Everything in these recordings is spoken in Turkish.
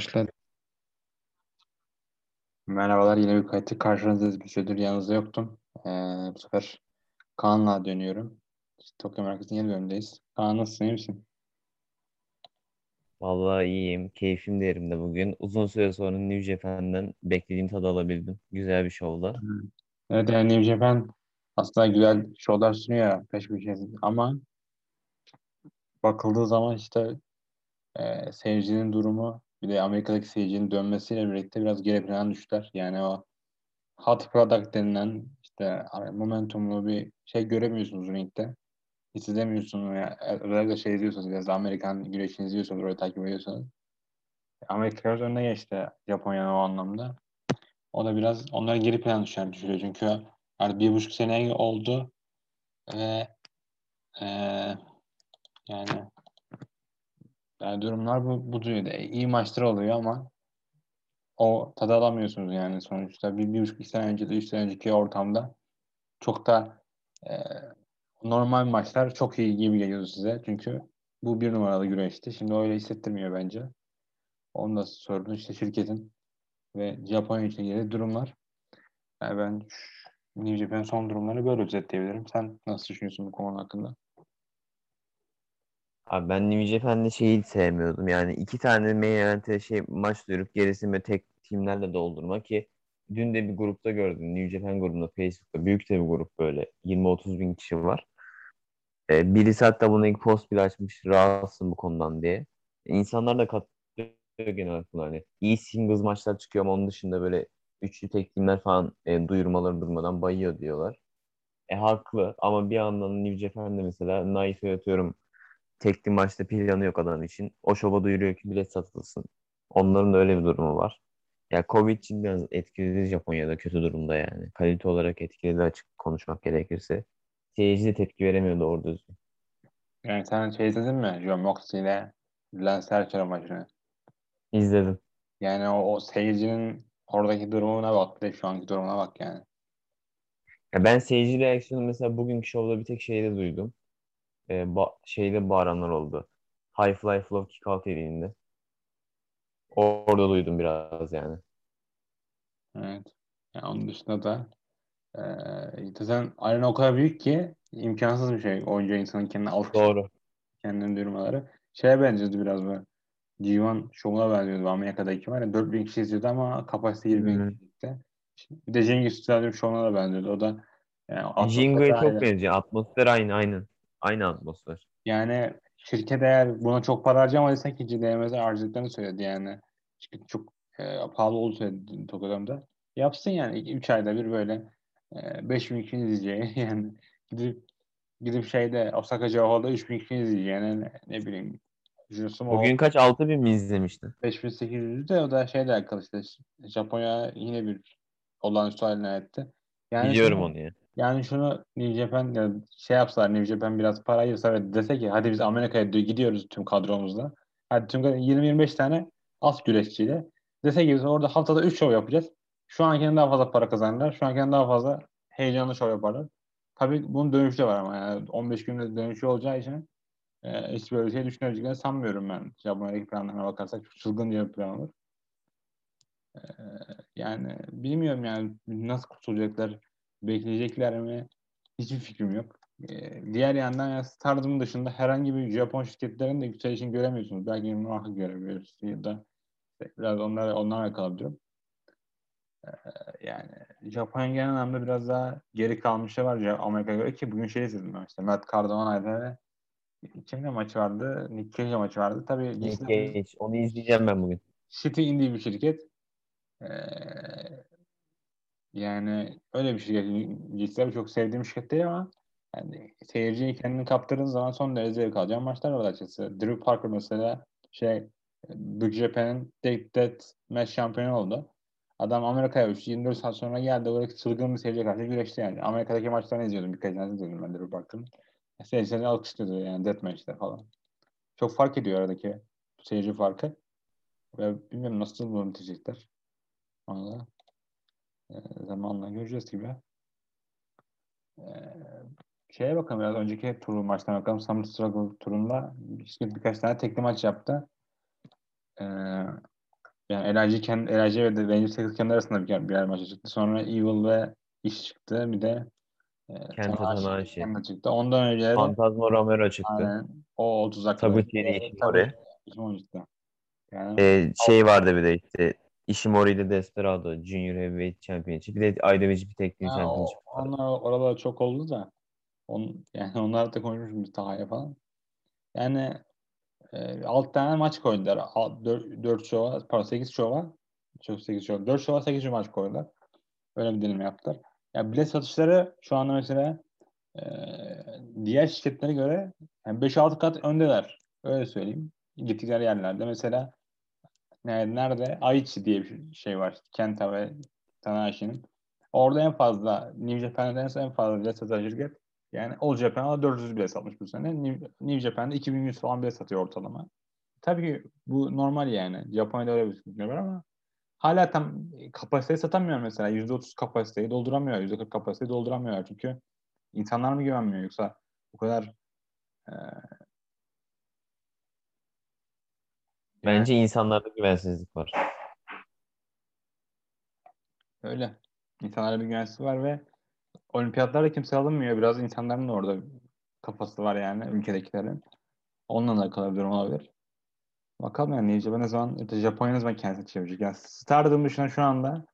Başladı. Merhabalar yine bir kayıtı karşınızdayız. Bir süredir yanınızda yoktum. Ee, bu sefer Kaan'la dönüyorum. Tokyo Merkez'in yeni bölümündeyiz. Kaan nasılsın iyi misin? Vallahi iyiyim. Keyfim de yerimde bugün. Uzun süre sonra New Japan'dan beklediğim tadı alabildim. Güzel bir şovda. Hmm. Evet yani New Japan aslında güzel şovlar sunuyor peş peşe ama bakıldığı zaman işte e, seyircinin durumu bir de Amerika'daki seyircinin dönmesiyle birlikte biraz geri plana düştüler. Yani o hot product denilen işte momentumlu bir şey göremiyorsunuz ringde. Hiç izlemiyorsunuz. Yani özellikle şey izliyorsanız biraz da Amerikan güreşini izliyorsanız orayı takip ediyorsanız. Amerika biraz önüne geçti Japonya'nın o anlamda. O da biraz onları geri plan düşer düşürüyor. Çünkü artık bir buçuk sene oldu ve e, yani yani durumlar bu, bu düzeyde. İyi maçlar oluyor ama o tadı alamıyorsunuz yani sonuçta. Bir, bir buçuk sene önce de üç sene önceki ortamda çok da e, normal maçlar çok iyi gibi geliyor size. Çünkü bu bir numaralı güreşti. Şimdi öyle hissettirmiyor bence. Onu da sordum işte şirketin ve Japonya için ilgili durumlar. Yani ben New Japan son durumları böyle özetleyebilirim. Sen nasıl düşünüyorsun bu konu hakkında? Abi ben New Japan'de şeyi sevmiyordum. Yani iki tane main event'e şey maç duyurup gerisini tek timlerle doldurma ki dün de bir grupta gördüm. New Japan grubunda Facebook'ta. Büyük de bir grup böyle. 20-30 bin kişi var. Ee, birisi hatta buna ilk post bile açmış. Rahatsın bu konudan diye. İnsanlar da katılıyor genel olarak buna. Hani iyi singles maçlar çıkıyor ama onun dışında böyle üçlü tek timler falan e, duyurmaları durmadan bayıyor diyorlar. E haklı ama bir yandan New Japan'de mesela Naif'e atıyorum tekli maçta planı yok adam için. O şova duyuruyor ki bilet satılsın. Onların da öyle bir durumu var. Ya Covid için biraz etkiledi Japonya'da kötü durumda yani. Kalite olarak etkiledi açık konuşmak gerekirse. Seyirci de tepki veremiyordu orada düzgün. Yani sen şey izledin mi? John Moxley ile Lance Archer maçını. İzledim. Yani o, o seyircinin oradaki durumuna bak. De şu anki durumuna bak yani. Ya ben seyirci reaksiyonu mesela bugünkü şovda bir tek şeyde duydum. Ee, ba- şeyde bağıranlar oldu. High Fly Flow Kick Out dediğinde. Orada duydum biraz yani. Evet. Yani onun dışında da e, zaten arena o kadar büyük ki imkansız bir şey oyuncu insanın kendini alkış Doğru. kendini duyurmaları. Şeye benziyordu biraz böyle. G1 şovuna benziyordu Amerika'daki var ya 4000 kişi izliyordu ama kapasite 20 bin kişilikte. Bir de Cengiz Stadyum şovuna da benziyordu. O da yani Jingo'ya çok benziyor. Atmosfer aynı aynı. Aynı atmosfer. Yani şirket eğer buna çok para harcamadıysa ki CDM'de harcadıklarını söyledi yani. Çünkü çok e, pahalı olduğu söyledi Tokyo'da. Yapsın yani 3 ayda bir böyle e, 5000 kişi izleyeceği yani gidip gidip şeyde Osaka Joho'da 3000 kişi izleyeceğini ne, ne bileyim o Bugün kaç? 6000 mi izlemiştin? 5800 de o da şeyle alakalı işte Japonya yine bir olağanüstü haline etti. Yani Biliyorum onu ya. Yani şunu New Japan ya şey yapsalar New Japan biraz para ayırsa ve dese ki hadi biz Amerika'ya gidiyoruz tüm kadromuzla. Hadi tüm 20-25 tane az güreşçiyle. Dese ki biz orada haftada 3 show yapacağız. Şu ankinden daha fazla para kazanırlar. Şu ankinden daha fazla heyecanlı show yaparlar. Tabii bunun dönüşü de var ama yani 15 günde dönüşü olacağı için e, hiç böyle şey düşüneceklerini sanmıyorum ben. Japonya'daki planlarına bakarsak çok çılgınca bir plan olur. E, yani bilmiyorum yani nasıl kurtulacaklar, bekleyecekler mi? Hiçbir fikrim yok. E, diğer yandan ya Stardom dışında herhangi bir Japon şirketlerinin de yükselişini göremiyorsunuz. Belki marka görebiliyoruz ya da biraz onlara onlarla kalabiliyorum. E, yani Japonya genel anlamda biraz daha geri kalmışlar var ya Amerika'ya göre ki bugün şey izledim ben işte Matt Cardona ve kimle maçı vardı? Nick Cage maçı vardı. Tabii Nick Cage. Onu izleyeceğim ben bugün. City indie bir şirket. Ee, yani öyle bir şirket. Gisler çok sevdiğim şirket değil ama yani seyirciyi kendini kaptırdığın zaman son derece zevk alacağın maçlar var açıkçası. Drew Parker mesela şey Big Japan'ın Dead, Dead Match şampiyonu oldu. Adam Amerika'ya uçtu. 24 saat sonra geldi. Böyle çılgın bir seyirciye karşı güreşti yani. Amerika'daki maçlarını izliyordum. Birkaç tane izliyordum ben Drew Parker'ın. Seyircileri alkışlıyordu yani deathmatch'te falan. Çok fark ediyor aradaki seyirci farkı. Ve bilmiyorum nasıl bunu da e, zamanla göreceğiz gibi. E, şeye bakalım biraz önceki turu maçtan bakalım. Summer Struggle turunda işte birkaç tane tekli maç yaptı. E, Yani LIG, kendi, LIG ve de Rangers Texas kendi arasında bir, birer maça çıktı. Sonra Evil ve iş çıktı. Bir de e, Tanahashi Tanahashi. kendi çıktı. Ondan önce de Fantazma Romero çıktı. aynen, o oldu zaten. Taguchi Ishimori. Ishimori çıktı. Yani Ee, şey vardı bir de işte Ishimori ile Desperado Junior Heavyweight Championship. Bir de IWGP Tag Team Ha, o, Championship. vardı. onlar oralar çok oldu da. On, yani onlar da konuşmuşuz Taha'ya falan. Yani e, 6 tane maç koydular. 4 şova, pardon 8 şova. Çok 8 şova. 4 şova 8 maç koydular. Öyle bir deneme yaptılar. Ya bilet satışları şu anda mesela e, diğer şirketlere göre yani 5-6 kat öndeler. Öyle söyleyeyim. Gittikleri yerlerde. Mesela ne- nerede? Aichi diye bir şey var. Kenta ve Tanahashi'nin. Orada en fazla New Japan'da en fazla bilet satan şirket yani All Japan'a 400 bilet satmış bu sene. New, New Japan'da 2100 falan bilet satıyor ortalama. Tabii ki bu normal yani. Japonya'da öyle bir sıkıntı var ama hala tam kapasiteyi satamıyor mesela. %30 kapasiteyi dolduramıyor. %40 kapasiteyi dolduramıyor. Çünkü insanlar mı güvenmiyor yoksa bu kadar e, Bence insanlarda güvensizlik var. öyle. İnsanlara bir güvensizlik var ve olimpiyatlarda kimse alınmıyor. Biraz insanların da orada kafası var yani ülkedekilerin. Onunla alakalı bir durum olabilir. Bakalım yani Japan ne zaman, ya da Japonya ne zaman kendisini çevirecek. Yani Stardom dışında şu anda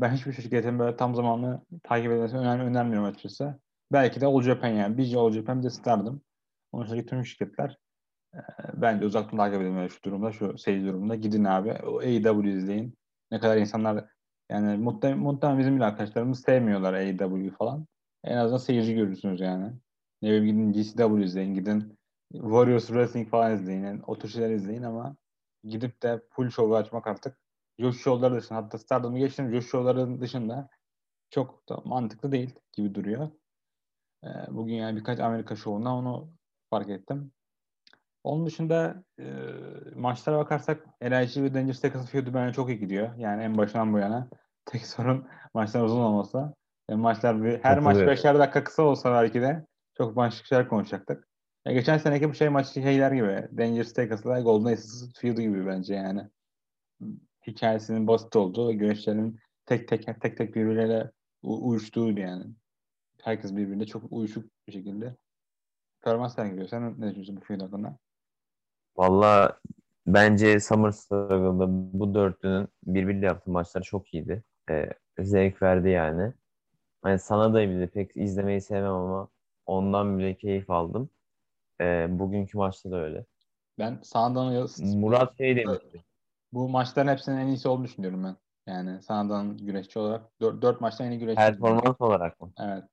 ben hiçbir şirketin böyle tam zamanlı takip edilmesini önem, önermiyorum açıkçası. Belki de All Japan yani. Bir All Japan bir de Stardom. Onun dışındaki tüm şirketler bence uzaktan takip edilmeli şu durumda, şu seyir durumunda. Gidin abi. O AEW izleyin. Ne kadar insanlar yani muhtemelen, muhtemelen bizim bile arkadaşlarımız sevmiyorlar AEW falan. En azından seyirci görürsünüz yani. Ne bileyim gidin GCW izleyin, gidin Warriors Wrestling falan izleyin. Yani o tür şeyler izleyin ama gidip de full show'u açmak artık Josh Show'ları dışında hatta Stardom'u geçtim Josh Show'ların dışında çok da mantıklı değil gibi duruyor. Ee, bugün yani birkaç Amerika şovunda onu fark ettim. Onun dışında e, maçlara bakarsak LIG ve Dangerous Texas feud'u bence çok iyi gidiyor. Yani en başından bu yana. Tek sorun maçlar uzun olmasa. Yani maçlar bir, her maç Katılıyorum. beşer dakika kısa olsa belki de çok başka şeyler konuşacaktık. Ya geçen seneki bu şey maçı şeyler gibi. Dangerous Texas'la Golden Aces feud'u gibi bence yani. Hikayesinin basit olduğu ve güreşlerin tek tek tek tek birbirleriyle uyuştuğu yani. Herkes birbirine çok uyuşuk bir şekilde performans sergiliyor. Sen ne düşünüyorsun bu feud hakkında? Valla bence Summer Struggle'da bu dörtlünün birbiriyle yaptığı maçlar çok iyiydi. Ee, zevk verdi yani. Hani sana da bile pek izlemeyi sevmem ama ondan bile keyif aldım. Ee, bugünkü maçta da öyle. Ben Sanada'nın Murat şey demişti. bu maçların hepsinin en iyisi olduğunu düşünüyorum ben. Yani Sanada'nın güreşçi olarak dört, dört maçta en iyi güreşçi. Performans olarak mı? Evet.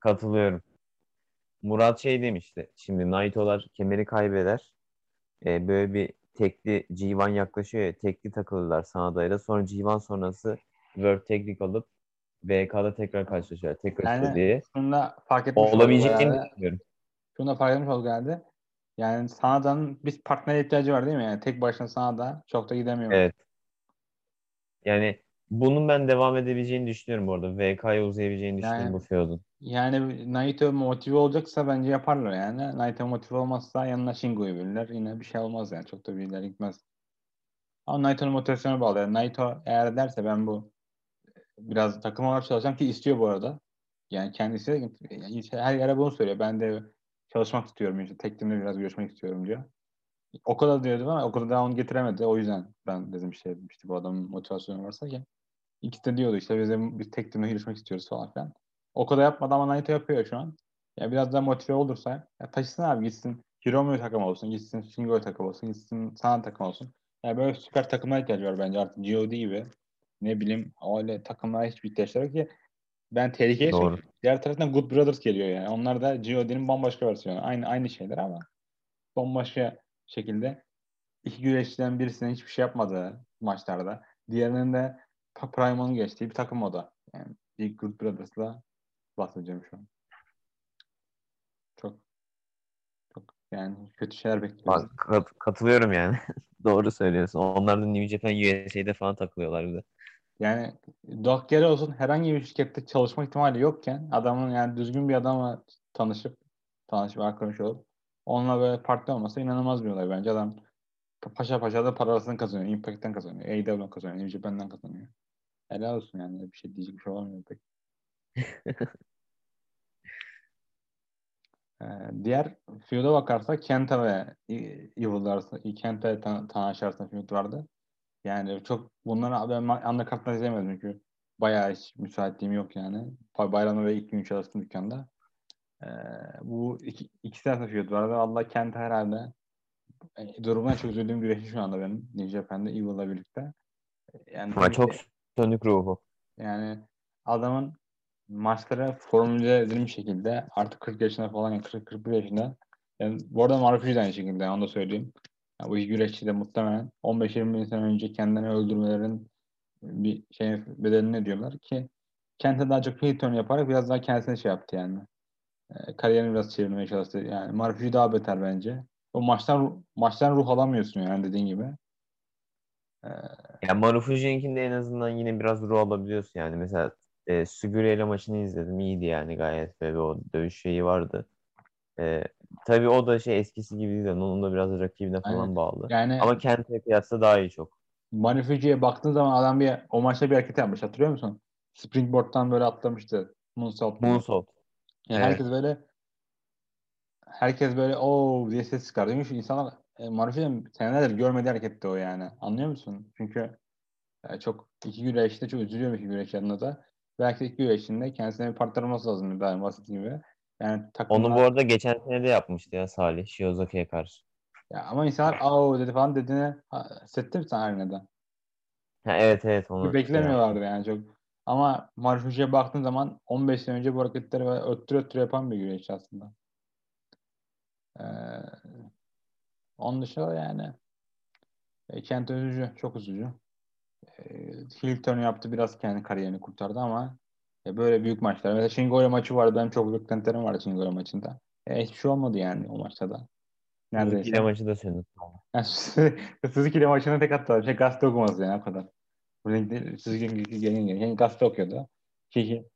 Katılıyorum. Murat şey demişti. Şimdi Naito'lar kemeri kaybeder. Ee, böyle bir tekli G1 yaklaşıyor ya. Tekli takılırlar Sanada'yla. Sonra G1 sonrası World Teknik alıp VK'da tekrar karşılaşıyorlar. Tekrar Yani diye. şunu da fark etmiş Olabileceğini düşünüyorum. Şunu da fark etmiş olduk herhalde. Yani Sanada'nın bir partner ihtiyacı var değil mi? Yani tek başına Sanada çok da gidemiyor. Evet. Yani bunun ben devam edebileceğini düşünüyorum bu arada. VK'ya uzayabileceğini düşünüyorum Yani- bu feudun. Yani Naito motive olacaksa bence yaparlar yani. Naito motive olmazsa yanına Shingo'yu verirler. Yine bir şey olmaz yani. Çok da bir ileri gitmez. Ama Naito'nun motivasyonu bağlı. Yani Naito eğer derse ben bu biraz takım olarak çalışacağım ki istiyor bu arada. Yani kendisi yani her yere bunu söylüyor. Ben de çalışmak istiyorum. İşte tek timle biraz görüşmek istiyorum diyor. O kadar diyordu ama o kadar daha onu getiremedi. O yüzden ben dedim işte, işte bu adamın motivasyonu varsa ki. İkisi de diyordu işte biz, de, biz tek timle görüşmek istiyoruz falan filan. O kadar yapmadı ama Naito yapıyor şu an. Ya biraz daha motive olursa ya taşısın abi gitsin. Hiromu'ya takım olsun, gitsin Shingo'ya takım olsun, gitsin sana takım olsun. Ya böyle süper takımlara ihtiyacı var bence artık GOD gibi. Ne bileyim öyle takımlara hiçbir ihtiyaçları yok ki. Ben tehlikeye Doğru. sokuyorum. Diğer taraftan Good Brothers geliyor yani. Onlar da GOD'nin bambaşka versiyonu. Aynı aynı şeyler ama bambaşka şekilde iki güreşçiden birisinin hiçbir şey yapmadığı maçlarda. Diğerinin de Primal'ın geçtiği bir takım o da. Yani Big Good Brothers'la bahsedeceğim şu an. Çok çok yani kötü şeyler bekliyoruz. Bak, kat- katılıyorum yani. Doğru söylüyorsun. Onlar da New Japan USA'de falan takılıyorlar bir de. Yani Doc olsun herhangi bir şirkette çalışma ihtimali yokken adamın yani düzgün bir adamla tanışıp tanışıp arkadaş olup onunla böyle partner olması inanılmaz bir olay bence. Adam paşa paşa da parasını kazanıyor. Impact'ten kazanıyor. AEW'den kazanıyor. New Japan'dan kazanıyor. Helal olsun yani. Bir şey diyecek bir şey olamıyor pek. Ee, diğer feud'a bakarsak Kenta ve Evil arasında, Kenta ve Tanahashi arasında feud vardı. Yani çok bunları ben undercard'dan izlemedim çünkü bayağı hiç müsaitliğim yok yani. Bayramda ve ilk gün çalıştım dükkanda. Ee, bu iki, ikisi arasında feud vardı. Allah Kenta herhalde e, durumuna çok üzüldüğüm güreşi şu anda benim New Japan'da Evil'la birlikte. Yani Ama çok sönük ruhu. Yani adamın maçlara formüle edilmiş şekilde artık 40 yaşında falan yani 40 41 yaşında. Yani bu arada Marfuji de aynı şekilde onu da söyleyeyim. Yani bu iki güreşçi de muhtemelen 15-20 sene önce kendini öldürmelerin bir şey bedelini diyorlar ki Kent'e daha çok heel turn yaparak biraz daha kendisine şey yaptı yani. E, kariyerini biraz çevirmeye çalıştı. Yani Marfuji daha beter bence. O maçtan maçtan ruh alamıyorsun yani dediğin gibi. Ee, yani Marufuji'ninkinde en azından yine biraz ruh alabiliyorsun yani. Mesela e, Sugure ile maçını izledim. iyiydi yani gayet ve o dövüş şeyi vardı. E, tabii o da şey eskisi gibi değil. Onun da biraz rakibine falan Aynen. bağlı. Yani, Ama Kent'e kıyasla daha iyi çok. Marufuji'ye baktığın zaman adam bir o maçta bir hareket yapmış. Hatırlıyor musun? Springboard'dan böyle atlamıştı. Moonsault. Moonsault. Yani evet. herkes böyle herkes böyle o diye ses çıkartıyormuş. İnsanlar e, Marufi'nin senelerdir görmediği hareketti o yani. Anlıyor musun? Çünkü e, çok iki güreşte çok üzülüyorum iki güreş yanında da. Belki iki güreşinde kendisine bir partner olması lazım ben basit gibi. Yani takımlar... Onu bu arada geçen sene de yapmıştı ya Salih Shiozaki'ye karşı. Ya ama insanlar aa dedi falan dediğini hissettin mi sen Arena'da? Ha, evet evet. Onu beklemiyorlardı yani çok. Ama Marfuş'a baktığın zaman 15 sene önce bu hareketleri öttür öttür yapan bir güreşçi aslında. Ee, onun dışında yani e, Kent üzücü. Çok üzücü. E, Hilton yaptı biraz kendi kariyerini kurtardı ama e, böyle büyük maçlar. Mesela Shingo maçı vardı. Benim çok beklentilerim vardı Shingo maçında. E, hiçbir şey olmadı yani o maçta da. Neredeyse. Suzuki maçı da senin. Yani, Suzuki maçına tek attılar. Şey gazete okuması yani o kadar. Suzuki gelin gelin. Gazete okuyordu. Ki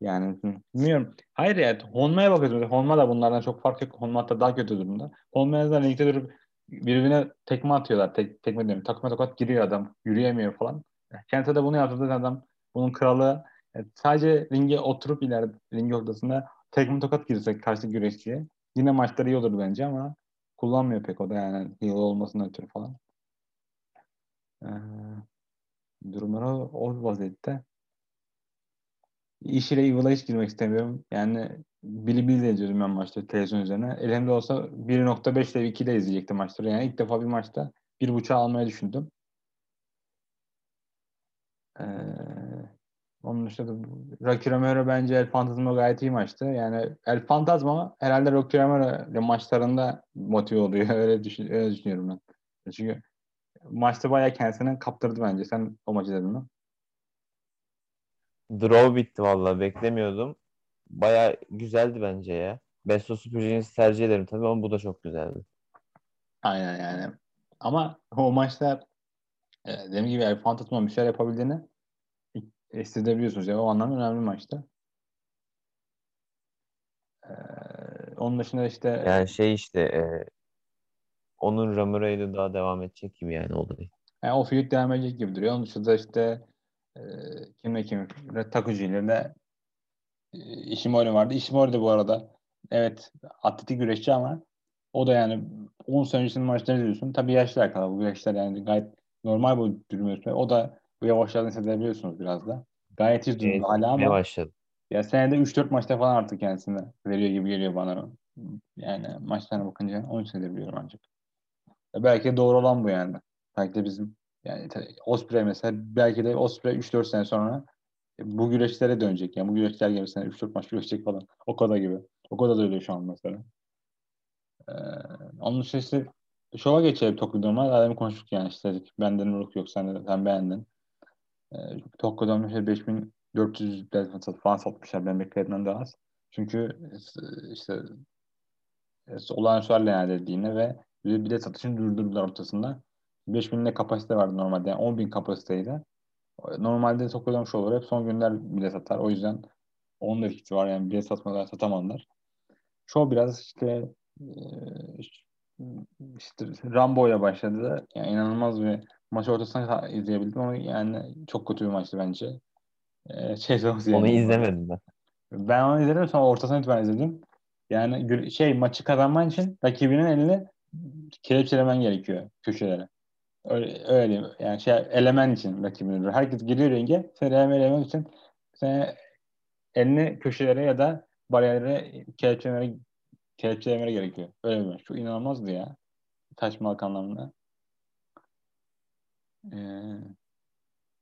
yani bilmiyorum. Hayır ya Honma'ya bakıyoruz. Honma da bunlardan çok fark yok. Honma hatta daha kötü durumda. Honma'ya da ligde durup birbirine tekme atıyorlar. Tek, tekme diyorum. Takma tokat giriyor adam. Yürüyemiyor falan. Kent'e de bunu yaptı adam. Bunun kralı yani sadece ringe oturup ileride ring ortasında tekme tokat girsek karşı güreşçiye yine maçları iyi olur bence ama kullanmıyor pek o da yani heel olmasından ötürü falan. Ee, durumları o vaziyette. İş ile Evil'a hiç girmek istemiyorum. Yani Billy Billy de izliyordum ben maçta televizyon üzerine. Elimde olsa 1.5 ile 2 ile izleyecektim maçları. Yani ilk defa bir maçta bir buçuğa almayı düşündüm. Ee, onun dışında da Rocky Romero bence El Fantasma gayet iyi maçtı. Yani El Fantasma herhalde Rocky Romero maçlarında motive oluyor. öyle, düşün, öyle düşünüyorum ben. Çünkü maçta bayağı kendisini kaptırdı bence. Sen o maçı dedin mi? Draw bitti vallahi beklemiyordum. Baya güzeldi bence ya. Best of Super Juniors tercih ederim tabii ama bu da çok güzeldi. Aynen yani. Ama o maçlar e, dediğim gibi El Fantasma bir şeyler yapabildiğini hissedebiliyorsunuz. Yani o anlamda önemli maçta. Ee, onun dışında işte yani şey işte e, onun Ramirez'de daha devam edecek gibi yani olayı. Yani o feud devam edecek gibi duruyor. Onun dışında işte e, kimle kim? Takuji ile de e, Ishimori vardı. Ishimori de bu arada evet atletik güreşçi ama o da yani 10 sene öncesinin maçlarını izliyorsun. Tabii yaşlı kadar bu güreşler yani gayet normal bu durmuyor. O da bu yavaşladığını hissedebiliyorsunuz biraz da. Gayet iyi durumda evet, hala ama başladı. ya senede 3-4 maçta falan artık kendisini veriyor gibi geliyor bana. Yani maçlarına bakınca onu hissedebiliyorum ancak. Ya belki doğru olan bu yani. Belki de bizim yani Osprey mesela belki de Osprey 3-4 sene sonra bu güreşlere dönecek. Yani bu güreşler gibi sene 3-4 maç güreşecek falan. O kadar gibi. O kadar da öyle şu an mesela. Ee, onun işte şova geçelim Tokyo Dome'a. Adem'i konuştuk yani işte. Benden Uruk yok. Sen, de, sen beğendin. Ee, Tokyo Dome'da şey 5400 bilet falan satmışlar. Ben beklediğimden daha az. Çünkü işte olağanüstü yani dediğine ve bilet satışını durdurdular ortasında. 5000 ne kapasite vardı normalde. Yani 10 bin kapasiteydi. Normalde Tokyo Dome Show'ları hep son günler bilet satar. O yüzden onun da etkisi var. Yani bilet satmadan satamadılar. Show biraz işte e, işte Rambo'ya başladı. Yani inanılmaz bir maç ortasına izleyebildim ama yani çok kötü bir maçtı bence. Ee, şey. Onu izlemedim ben. Ben onu izledim sonra ortasına itibaren izledim. Yani şey maçı kazanman için rakibinin elini kelepçelemen gerekiyor köşelere. Öyle, öyle yani şey elemen için rakibini. Herkes giriyor ringe. Seni elemen için sen elini köşelere ya da bariyerlere kelepçelemene, kelepçelemene gerekiyor. Öyle mi? Çok inanılmazdı ya. Taşmalık anlamında. Ee,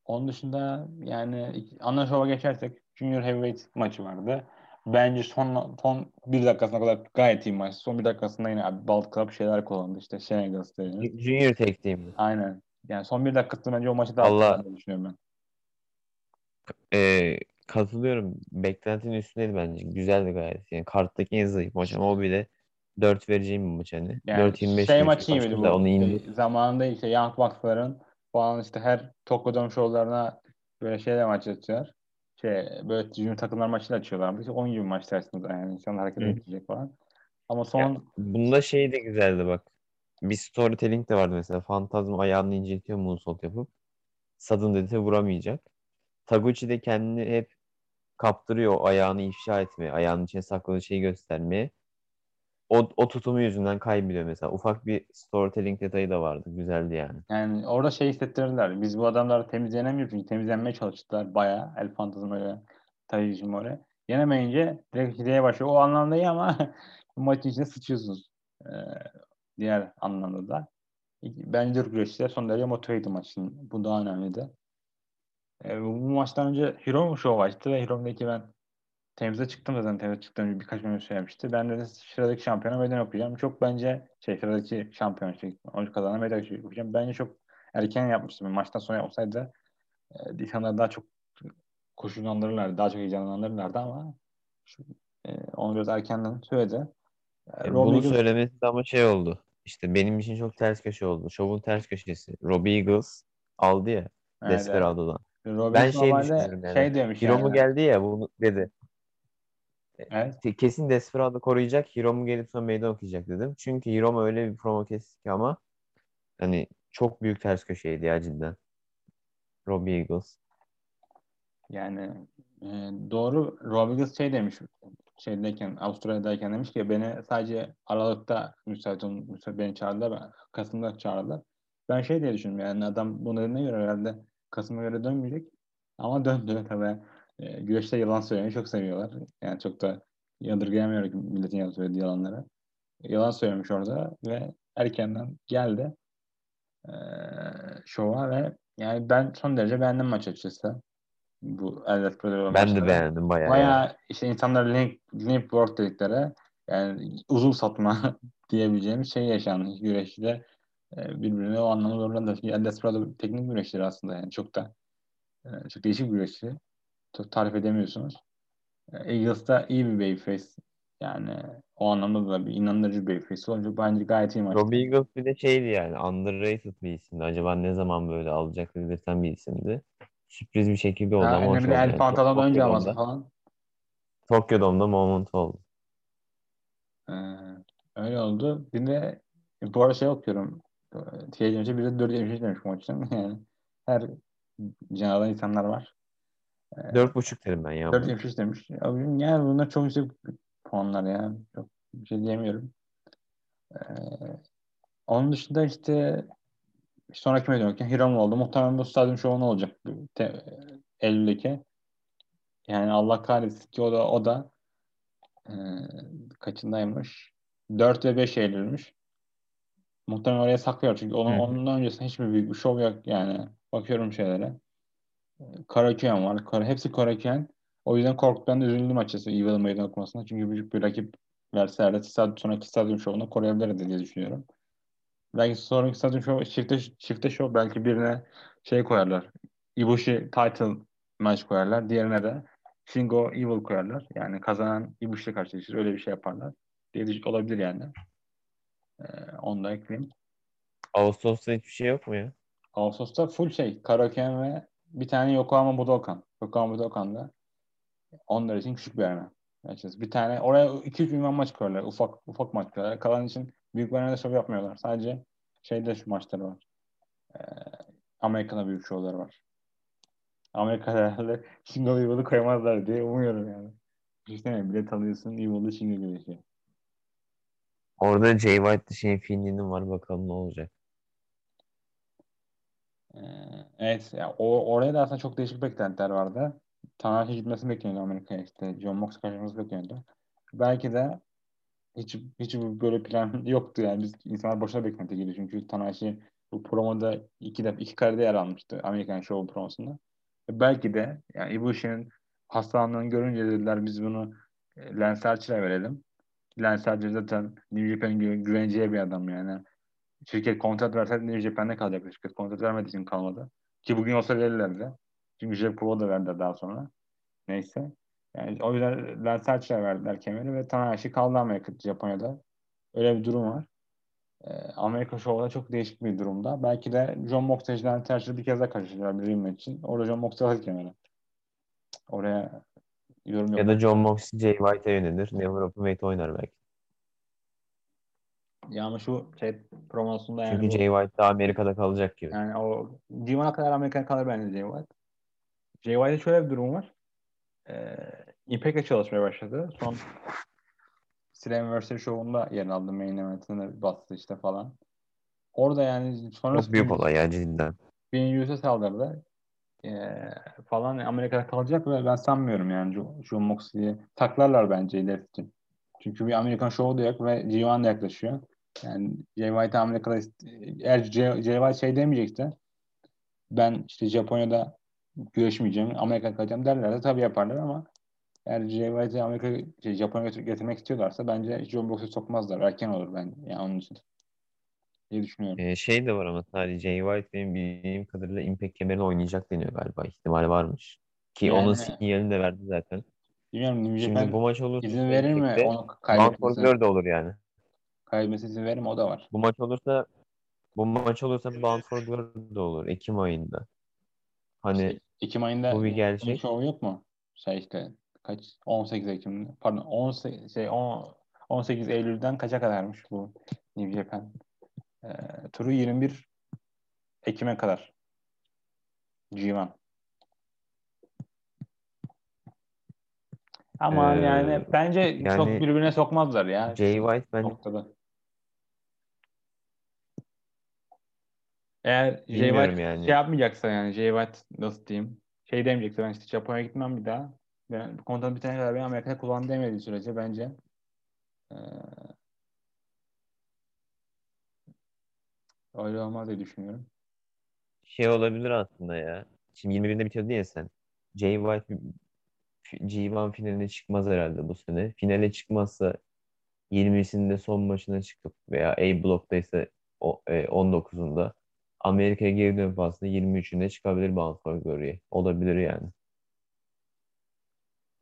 onun dışında yani ana geçersek Junior Heavyweight maçı vardı. Bence son son bir dakikasına kadar gayet iyi maç. Son bir dakikasında yine abi Balt Club şeyler kullandı. İşte Shenanigans dediğiniz. Junior Tag Team? Aynen. Yani son bir dakikasında bence o maçı daha Allah düşünüyorum ben. e, katılıyorum. Beklentinin üstündeydi bence. Güzeldi gayet. Yani karttaki en zayıf maç ama o bile 4 vereceğim bir maç hani. Yani 4-25 şey maç maçı iyi miydi bu? Onu indi. Zamanında işte Young Bucks'ların falan işte her Tokyo şovlarına böyle şeyler maç açıyorlar. Şey, böyle junior takımlar maçını açıyorlar. İşte 10 gibi maç dersiniz yani. İnsanlar hareket Hı. edecek falan. Ama son Ya, bunda şey de güzeldi bak. Bir storytelling de vardı mesela. Fantazm ayağını inceltiyor moonsault yapıp. Sudden Death'e vuramayacak. Taguchi de kendini hep kaptırıyor ayağını ifşa etmeye. Ayağının içine sakladığı şeyi göstermeye. O, o tutumu yüzünden kaybediyor mesela. Ufak bir storytelling detayı da vardı. Güzeldi yani. Yani orada şey hissettirdiler. Biz bu adamları temizlenemiyor çünkü temizlenmeye çalıştılar bayağı. El Fantasma öyle Taiji Shimori. Yenemeyince direkt hideye başlıyor. O anlamda iyi ama maçın içine sıçıyorsunuz. Ee, diğer anlamda da. Bence güreşçiler son derece motiveydi maçın. Bu daha önemliydi. Ee, bu maçtan önce Hiromu Show açtı ve Hiromu'daki ben temize çıktım zaten temize çıktığım önce birkaç bölüm söylemişti. Ben de sıradaki şampiyona meydan okuyacağım. Çok bence şey sıradaki şampiyon şey, onu kazanan meydan okuyacağım. Bence çok erken yapmıştım. Maçtan sonra olsaydı e, insanlar daha çok koşullandırırlardı. Daha çok heyecanlandırırlardı ama şu, e, onu biraz erkenden söyledi. E, bunu Eagles... söylemesi de ama şey oldu. İşte benim için çok ters köşe oldu. Şovun ters köşesi. Robbie Eagles aldı ya evet, Desperado'dan. Evet. ben şey düşünüyorum yani. Şey demiş Hiromu yani. geldi ya bunu dedi. Evet. Kesin Desperado koruyacak. Hiromu gelip sonra meydan okuyacak dedim. Çünkü Hiromu öyle bir promo kesti ki ama hani çok büyük ters köşeydi ya cidden. Robbie Eagles. Yani e, doğru Robbie Eagles şey demiş şeydeyken Avustralya'dayken demiş ki beni sadece Aralık'ta müsait, müsait beni çağırdılar. Ben, Kasım'da çağırdılar. Ben şey diye düşündüm yani adam bunu dediğine göre herhalde Kasım'a göre dönmeyecek. Ama döndü tabii. E, güreşte yalan söylemeyi çok seviyorlar. Yani çok da yadırgayamıyorum milletin yalan söylediği yalanları. Yalan söylemiş orada ve erkenden geldi e, şova ve yani ben son derece beğendim maç açıkçası. Bu Elliot Pro'da Ben maçları. de beğendim bayağı. Bayağı ya. işte insanlar link, link work dedikleri yani uzun satma diyebileceğimiz şey yaşandı güreşte e, birbirine o anlamda zorlandı. Elliot Pro'da teknik güreşleri aslında yani çok da e, çok değişik güreşçi çok tarif edemiyorsunuz. E, Eagles da iyi bir babyface. Yani o anlamda da bir inandırıcı bir babyface olunca bence gayet iyi maçtı. Robbie Eagles bir de şeydi yani underrated bir isimdi. Acaba ne zaman böyle alacak dedirten bir isimdi. Sürpriz bir şekilde oldu ha, ama hoş oldu. El pantolon önce alması falan. Tokyo Dome'da moment oldu. Ee, öyle oldu. Bir de bu arada şey okuyorum. TJ önce bir de 4 demiş bu maçtan. Yani her canavar insanlar var. Dört buçuk derim ben ya. Dört yapış demiş. Abi, yani bunlar çok yüksek puanlar ya. Çok bir şey diyemiyorum. Ee, onun dışında işte sonraki medyumken Hiram oldu. Muhtemelen bu stadyum şovu ne olacak? Te, Eylül'deki. Yani Allah kahretsin ki o da o da e, kaçındaymış? 4 ve 5 Eylül'müş. Muhtemelen oraya saklıyor çünkü onun, onun öncesinde hiçbir büyük bir şov yok yani. Bakıyorum şeylere. Karaküyen var. Kara, hepsi Karaküyen. O yüzden korktuktan üzüldüm açıkçası Evil'ın meydan okumasına. Çünkü büyük bir rakip verselerdi stad, sonraki stadyum şovunu koruyabilirdi diye düşünüyorum. Belki sonraki stadyum şovu çifte, çifte şov belki birine şey koyarlar. Ibushi title maç koyarlar. Diğerine de Shingo Evil koyarlar. Yani kazanan Ibushi'yle karşılaşır. Öyle bir şey yaparlar. Diye olabilir yani. Ee, onu da ekleyeyim. Ağustos'ta hiçbir şey yok mu ya? Ağustos'ta full şey. Karaken ve bir tane Yokohama Budokan. Yokohama Budokan'da onlar için küçük bir arena. Bir tane oraya 2-3 ünvan maç koyarlar. Ufak ufak maç koyarlar. Kalan için Büyük arenada şov yapmıyorlar. Sadece şeyde şu maçları var. Ee, Amerika'da büyük şovları var. Amerika'da herhalde Single Evil'ı koymazlar diye umuyorum yani. Düşünsene bilet alıyorsun Evil'ı Single güreşi. Orada Jay White'lı şeyin Finley'nin var bakalım ne olacak. Ee, evet ya o oraya da aslında çok değişik beklentiler vardı. Tanahashi gitmesi bekleniyordu Amerika'ya işte. John Mox kaçırması bekleniyordu. Belki de hiç hiç böyle plan yoktu yani. Biz insanlar boşuna beklenti geliyor çünkü Tanahashi bu promoda iki defa iki karede yer almıştı Amerikan Show promosunda. E, belki de yani Ibushi'nin hastalığını görünce dediler biz bunu e, Lance Archer'a verelim. Lance Archer zaten New Japan'ın gü- güveneceği bir adam yani. Şirket kontrat verseydi New Japan'de kalacaktı. Şirket kontrat vermediği için kalmadı. Ki bugün olsa verirlerdi. Çünkü Jack Paul'a da verdiler daha sonra. Neyse. Yani o yüzden Lance Archer'a verdiler kemeri ve Tanahashi kaldı Amerika, Japonya'da. Öyle bir durum var. Ee, Amerika Show'da çok değişik bir durumda. Belki de John Moxley ile Lance bir kez daha karşılaşacaklar bir rematch için. Orada John Moxley alır kemeri. Oraya yorum yok. Ya da John Moxley Jay White'a yönelir. Never Openweight oynar belki. Ya ama şu şey promosunda yani Çünkü bu- Jay White da Amerika'da kalacak gibi. Yani o G1'a kadar Amerika'ya kalır bence Jay White. Jay White'de şöyle bir durum var. Ee, Impact'le çalışmaya başladı. Son Slammiversary Show'unda yer aldı. Main event'ını bastı işte falan. Orada yani sonra Çok büyük olay ya cidden. Bin yüze saldırdı. Ee, falan Amerika'da kalacak ve ben sanmıyorum yani John, Moxley'i taklarlar bence ilerisi için. Çünkü bir Amerikan Show'u da yok ve G1 da yaklaşıyor. Yani Jay White Amerika'da ist- eğer Jay, Jay White şey demeyecekse ben işte Japonya'da güreşmeyeceğim, Amerika'da kalacağım derlerse tabii yaparlar ama eğer Jay White'i Amerika şey, Japonya'ya götür- getirmek istiyorlarsa bence John Moxley'i sokmazlar. Erken olur ben yani onun için. diye düşünüyorum. Ee, şey de var ama sadece Jay White benim bildiğim kadarıyla Impact kemerini oynayacak deniyor galiba. İhtimal varmış. Ki onun Yani- sinyalini de verdi zaten. Bilmiyorum Şimdi Japan bu maç olursa izin verir mi onu? Glory de olur yani. Kaybetmesi izin verir mi? O da var. Bu maç olursa bu maç olursa Bound for Glory de olur Ekim ayında. Hani Şey, Ekim ayında bu bir gerçek. şovu yok mu? Şey işte kaç 18 Ekim pardon 18 şey 10 18 Eylül'den kaça kadarmış bu New Japan Ee, turu 21 Ekim'e kadar G1. Ama Ee, yani bence çok yani birbirine sokmazlar ya Jay White bence noktada. Eğer Jay White yani. şey yapmayacaksa yani Jay White nasıl diyeyim şey demeyecekse ben işte Japonya'ya gitmem bir daha. Ben kontrat bitene kadar ben Amerika'da kullan demediği sürece bence eee öyle olmaz diye düşünüyorum. Şey olabilir aslında ya. Şimdi 21'inde bitiyordu ya sen. Jay White G1 finaline çıkmaz herhalde bu sene. Finale çıkmazsa 20'sinde son maçına çıkıp veya A o- e, 19'unda Amerika'ya geri dönüp aslında 23'ünde çıkabilir Bound Glory'ye. Olabilir yani.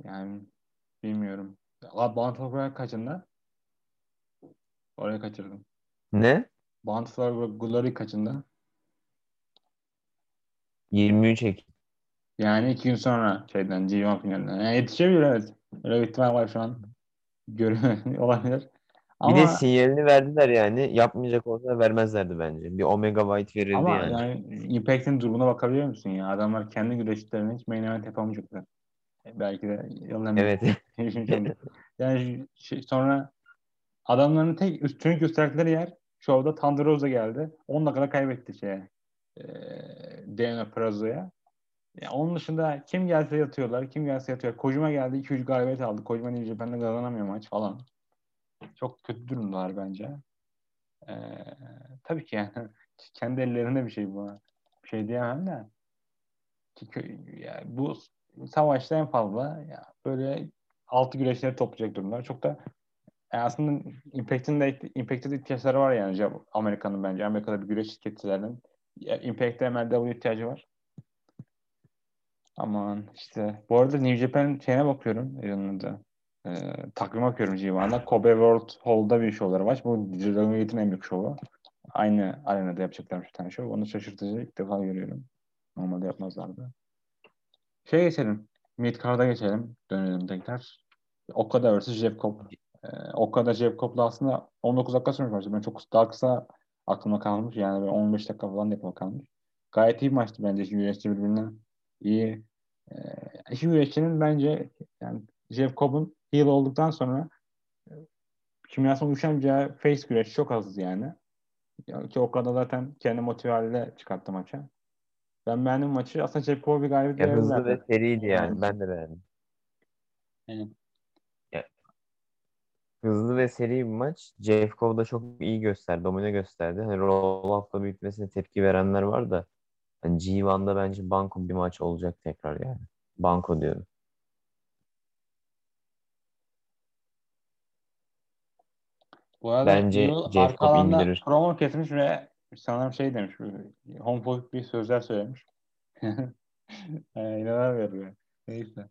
Yani bilmiyorum. Abi Bound for Glory kaçında? Oraya kaçırdım. Ne? Bound for Glory kaçında? 23 Ekim. Yani iki gün sonra şeyden G1 finalinden. Yani yetişebilir evet. Öyle bir ihtimal var şu an. Görüyor olabilir. Bir de Ama sinyalini verdiler yani. Yapmayacak olsa vermezlerdi bence. Bir Omega White verildi ama yani. yani Impact'in durumuna bakabiliyor musun ya? Adamlar kendi güreşlerini hiç main event yapamayacaklar. E, Belki de yılın Evet. Yani şey- sonra adamların tek üstünlük gösterdikleri yer şovda Thunder Rosa geldi. 10 dakikada kaybetti şeye. E, Dana Prazo'ya. Ya onun dışında kim gelse yatıyorlar, kim gelse yatıyor. Kojima geldi, 2-3 galibiyet aldı. Kojima New Japan'da kazanamıyor maç falan. Çok kötü durumdalar bence. Ee, tabii ki yani kendi ellerinde bir şey bu. Bir şey diyemem de. Ki kö- ya bu savaşta en fazla ya böyle altı güreşleri toplayacak durumlar. Çok da yani aslında Impact'in de Impact'te de ihtiyaçları var yani Amerika'nın bence. Amerika'da bir güreş şirketlerinin ya Impact'te MLW ihtiyacı var. Aman işte. Bu arada New Japan şeyine bakıyorum yanında. Ee, takvime bakıyorum G1'da. Kobe World Hall'da bir şovları var. Bu Dragon Gate'in en büyük şovu. Aynı arenada yapacaklarmış bir tane şov. Onu şaşırtıcı ilk defa görüyorum. Normalde yapmazlardı. Şey geçelim. Midcard'a geçelim. Dönelim tekrar. Okada vs. Jeff Cobb. Ee, o kadar Jeff Cobb'la aslında 19 dakika sürmüş maçtı. Ben çok daha kısa aklımda kalmış. Yani böyle 15 dakika falan yapma kalmış. Gayet iyi bir maçtı bence. İki güreşçi birbirine iyi. Ee, iki güreşçinin bence yani Jeff Cobb'un heel olduktan sonra e, kimyasal uyuşamayacağı face güreş çok azdı yani. yani. Ki o kadar zaten kendi motive haliyle çıkarttı maça. Ben beğendim maçı. Aslında Jeff Cobb bir galibiyet Ya hızlı ve seriydi yani. Ben de beğendim. Evet. Ya, hızlı ve seri bir maç. Jeff Cobb da çok iyi gösterdi. Domine gösterdi. Hani roll-up'la büyütmesine tepki verenler var da hani G1'da bence banko bir maç olacak tekrar yani. Banko diyorum. Bu arada Bence arka alanda indirir. promo kesmiş ve sanırım şey demiş. Homofobik bir sözler söylemiş. e, inanamıyorum ya. Neyse.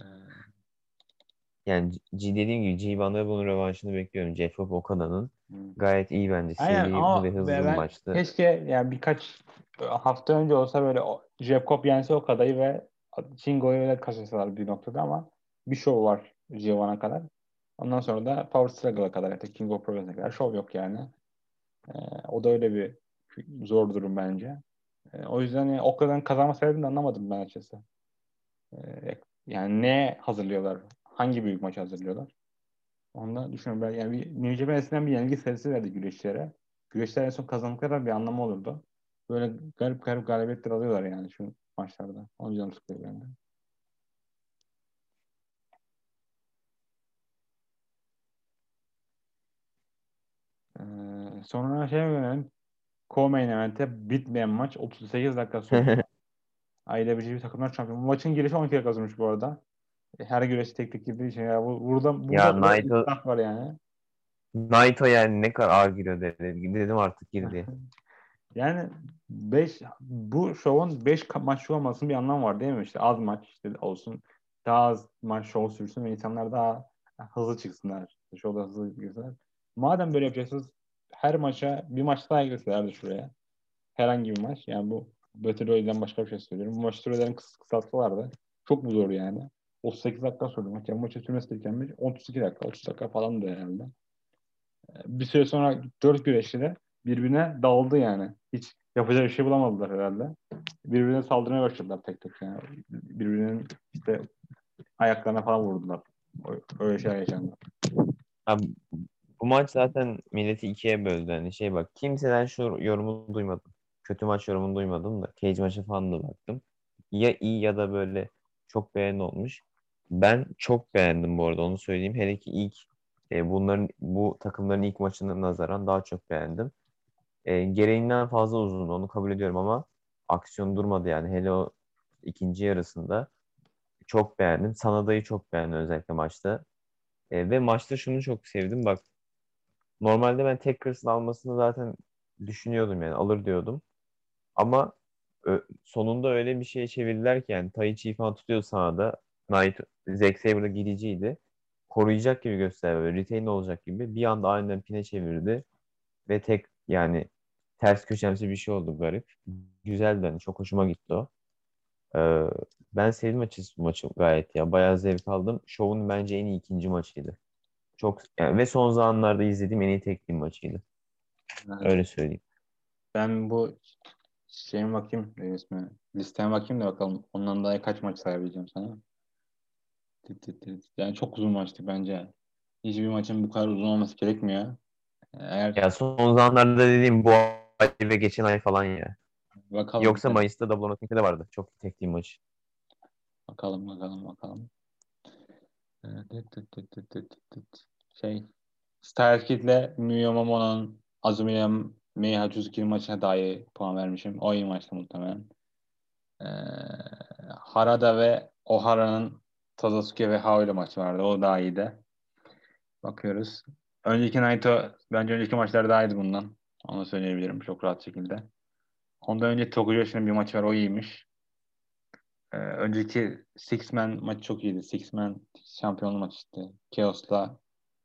Ee, Yani C- dediğim gibi G1'da bunun rövanşını bekliyorum. Jeff Cobb Okada'nın. hmm. Gayet iyi bence. Aynen Seri ama ve hızlı ben bir maçtı. keşke yani birkaç hafta önce olsa böyle Jeff Cobb yense o kadayı ve Shingo'yu da kaçırsalar bir noktada ama bir şov var G1'a kadar. Ondan sonra da Power Struggle'a kadar hatta King of Pro kadar şov yok yani. Ee, o da öyle bir zor durum bence. Ee, o yüzden yani o kadar kazanma sebebini de anlamadım ben açıkçası. Ee, yani ne hazırlıyorlar? Hangi büyük maç hazırlıyorlar? Onu da düşünüyorum. Ben, yani bir, New Japan bir yenilgi serisi verdi güreşçilere. Güreşler en son kazandıkları bir anlamı olurdu. Böyle garip garip galibiyetler alıyorlar yani şu maçlarda. Onu canım sıkıyor bende. Ee, sonra şey görelim. Co-main event'e bitmeyen maç 38 dakika sürdü. IWGP takımlar şampiyonu. Bu maçın girişi 12 dakika sürmüş bu arada. Her güreşi tek tek girdiği için ya bu, burada burada Ya Naito- var yani. Naito yani ne kadar ağır giriyor dedi. Dedim artık girdi. Yani 5 bu şovun 5 maç olmasının bir anlamı var değil mi? İşte az maç işte olsun. Daha az maç şov sürsün ve insanlar daha hızlı çıksınlar. Şovda hızlı girsinler. Madem böyle yapacaksınız her maça bir maç daha ekleselerdi şuraya. Herhangi bir maç. Yani bu Royale'den başka bir şey söylüyorum. Bu maç sürelerini kıs kısaltsalardı. Çok mu zor yani? 38 dakika sürdü maç. Yani maçın sürmesi gereken 32 dakika, 30 dakika falan da herhalde. Bir süre sonra dört güreşçi de birbirine daldı yani. Hiç yapacak bir şey bulamadılar herhalde. Birbirine saldırmaya başladılar tek tek yani. Birbirinin işte ayaklarına falan vurdular. Öyle şeyler yaşandı. Abi, maç zaten milleti ikiye böldü. Yani şey bak kimseden şu yorumu duymadım. Kötü maç yorumunu duymadım da. Cage maçı falan da baktım. Ya iyi ya da böyle çok beğeni olmuş. Ben çok beğendim bu arada onu söyleyeyim. Hele ki ilk e, bunların bu takımların ilk maçına nazaran daha çok beğendim. E, gereğinden fazla uzun onu kabul ediyorum ama aksiyon durmadı yani. Hele o ikinci yarısında çok beğendim. Sanada'yı çok beğendim özellikle maçta. E, ve maçta şunu çok sevdim. Bak normalde ben Tackers'ın almasını zaten düşünüyordum yani alır diyordum. Ama sonunda öyle bir şeye çevirdiler ki yani Taichi'yi falan tutuyor sahada. Knight, Zack Sabre gidiciydi. Koruyacak gibi gösterdi. Böyle retain olacak gibi. Bir anda aniden pine çevirdi. Ve tek yani ters köşemsi bir şey oldu garip. Güzeldi hani çok hoşuma gitti o. Ee, ben sevdim açıkçası bu maçı gayet ya. Bayağı zevk aldım. Şovun bence en iyi ikinci maçıydı. Çok yani ve son zamanlarda izlediğim en iyi tek team maçıydı. Öyle söyleyeyim. Ben bu şeyin bakayım ne ismi listeye bakayım da bakalım ondan daha kaç maç sayabileceğim sana. Yani çok uzun maçtı bence. Hiçbir maçın bu kadar uzun olması gerekmiyor. Eğer Ya son zamanlarda dediğim bu ay ve geçen ay falan ya. bakalım Yoksa Mayıs'ta Nothing'de de vardı. Çok tek team maçı. bakalım bakalım bakalım. Şey Styles Kid'le Miyo Momo'nun Azumiya Mei Hachizuki'nin maçına iyi puan vermişim. O iyi maçtı muhtemelen. Ee, Harada ve Ohara'nın Tadasuke ve Hao ile maçı vardı. O daha iyiydi. Bakıyoruz. Önceki Naito bence önceki maçlar daha iyiydi bundan. Onu söyleyebilirim çok rahat şekilde. Ondan önce Tokuyoshi'nin bir maçı var. O iyiymiş. Ee, önceki Six Man maçı çok iyiydi. Six Man şampiyonluğu maçı işte. Chaos'la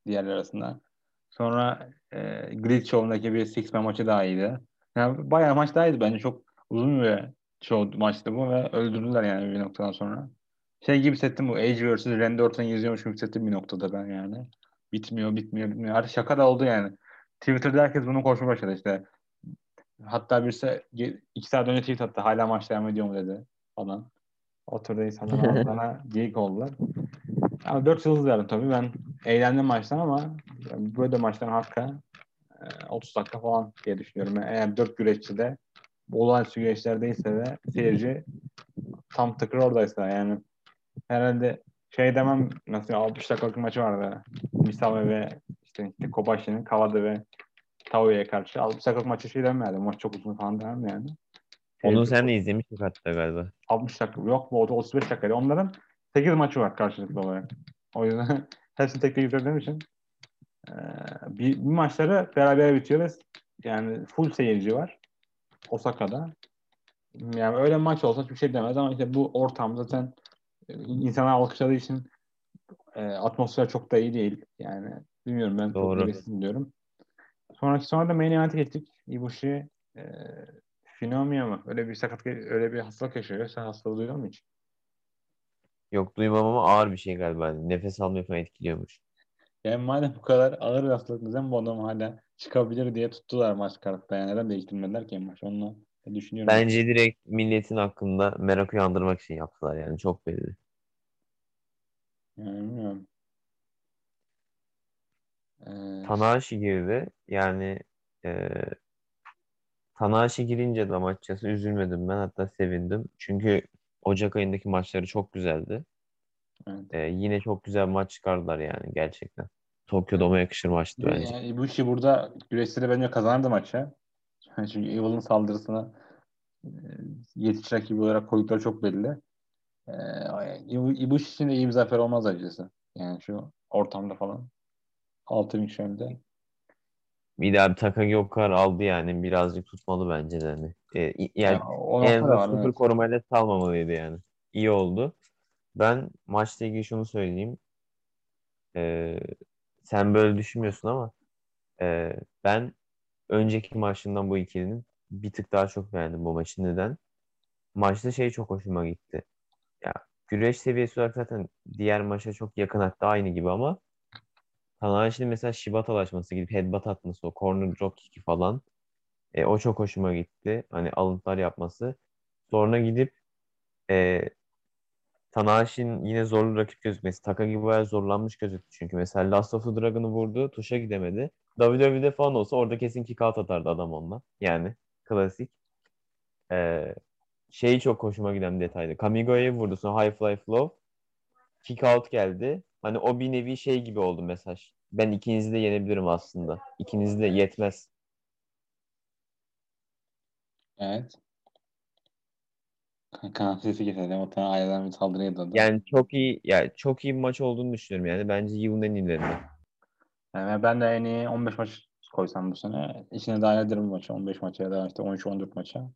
diğerler arasında. Sonra e, Grid Show'undaki bir Six Man maçı daha iyiydi. Yani bayağı maç daha iyiydi bence. Çok uzun bir show maçtı bu ve öldürdüler yani bir noktadan sonra. Şey gibi hissettim bu Age vs. Randy Orton yazıyormuş gibi hissettim bir noktada ben yani. Bitmiyor, bitmiyor, bitmiyor. Artık şaka da oldu yani. Twitter'da herkes bunu konuşmaya başladı işte. Hatta birisi iki saat önce tweet attı. Hala maç devam ediyor mu dedi falan. Oturdu insanlar ağzına geyik oldular. Ama 4 yıldız verdim tabii. Ben eğlendim maçtan ama böyle maçtan hakka 30 dakika falan diye düşünüyorum. Yani eğer 4 güreşçi de olağanüstü güreşlerdeyse ve seyirci tam tıkır oradaysa yani herhalde şey demem nasıl 60 dakikalık maçı vardı. Misal ve işte, işte Kobaşi'nin Kavada ve Tao'ya karşı 60 dakikalık maçı şey demem Maç çok uzun falan demem yani. Onu sen de izlemiştin hatta galiba. 60 dakika. Yok bu 35 dakikaydı. Onların 8 maçı var karşılıklı olarak. O yüzden hepsini tek tek izlediğim için ee, bir, bir maçları beraber bitiyor ve yani full seyirci var. Osaka'da. Yani öyle maç olsa hiçbir şey demez ama işte bu ortam zaten insanlar alkışladığı için e, atmosfer çok da iyi değil. Yani bilmiyorum ben Doğru. çok diyorum. Sonraki sonra da main event'e geçtik. Ibushi e, Finomia mı? Öyle bir sakat öyle bir hastalık yaşıyor. Sen hastalığı duydun mu hiç? Yok duymam ama ağır bir şey galiba. Nefes almayı falan etkiliyormuş. Yani madem bu kadar ağır bir hastalık neden bu adam hala çıkabilir diye tuttular maç kartta. Yani neden değiştirmediler ki maç? Onu düşünüyorum. Bence direkt milletin hakkında merak uyandırmak için yaptılar yani. Çok belli. Yani bilmiyorum. Ee, Tanahashi girdi. Yani e, Tanahashi girince de açıkçası üzülmedim ben. Hatta sevindim. Çünkü Ocak ayındaki maçları çok güzeldi. Evet. Ee, yine çok güzel maç çıkardılar yani gerçekten. Tokyo Dome'a yakışır maçtı bence. Yani bu işi burada güreşleri bence kazanırdı maçı. Çünkü Evil'ın saldırısına e, yetiş rakibi olarak koydukları çok belli. Ee, bu iş için de iyi bir zafer olmaz acısı. Yani şu ortamda falan. Altı Michel'de. Bir daha bir Takagi Okar aldı yani. Birazcık tutmalı bence de. Hani. Ee, yani ya, en azından sıfır evet. korumayla salmamalıydı yani. İyi oldu. Ben maçla ilgili şunu söyleyeyim. Ee, sen böyle düşünmüyorsun ama e, ben önceki maçından bu ikilinin bir tık daha çok beğendim bu maçı. Neden? Maçta şey çok hoşuma gitti. Ya güreş seviyesi olarak zaten diğer maça çok yakın hatta aynı gibi ama Tanahashi'nin mesela Shibatalaşması gidip headbutt atması, o corner drop kick'i falan e, o çok hoşuma gitti. Hani alıntılar yapması. Sonra gidip e, Tanahashi'nin yine zorlu rakip gözükmesi. Takagi bayağı zorlanmış gözüktü çünkü. Mesela Last of the Dragon'ı vurdu. Tuşa gidemedi. WWE'de falan olsa orada kesin kick out atardı adam onunla. Yani klasik. Ee, şeyi çok hoşuma giden detaydı. Kamigo'ya vurdu sonra High Fly Flow. Kick out geldi. Hani o bir nevi şey gibi oldu mesaj. Ben ikinizi de yenebilirim aslında. İkinizi de yetmez. Evet. Kaan sesi keselim. O tane aileden bir saldırıya da. Yani çok iyi yani çok iyi bir maç olduğunu düşünüyorum yani. Bence yılın en iyilerinden. Yani ben de en iyi 15 maç koysam bu sene içine dahil ederim bu maçı. 15 maça ya da işte 13-14 maça.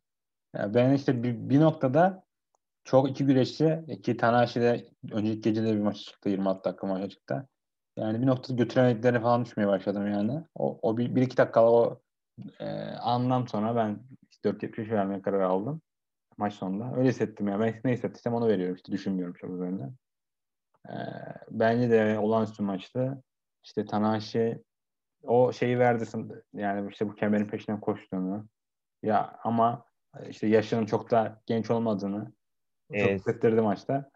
Yani ben işte bir, bir noktada çok iki güreşçi ki Tanahashi'de önceki gecede bir maç çıktı. 26 dakika maça çıktı. Yani bir noktada götüremediklerini falan düşmeye başladım yani. O, o bir, bir iki dakikalık o e, andan sonra ben 4.70 vermeye karar aldım maç sonunda. Öyle hissettim ya. Ben ne hissettiysem onu veriyorum. İşte düşünmüyorum çok üzerinde. Ee, bence de olağanüstü maçtı. İşte Tanahashi o şeyi verdi yani işte bu kemerin peşinden koştuğunu ya ama işte yaşının çok da genç olmadığını çok hissettirdi maçta.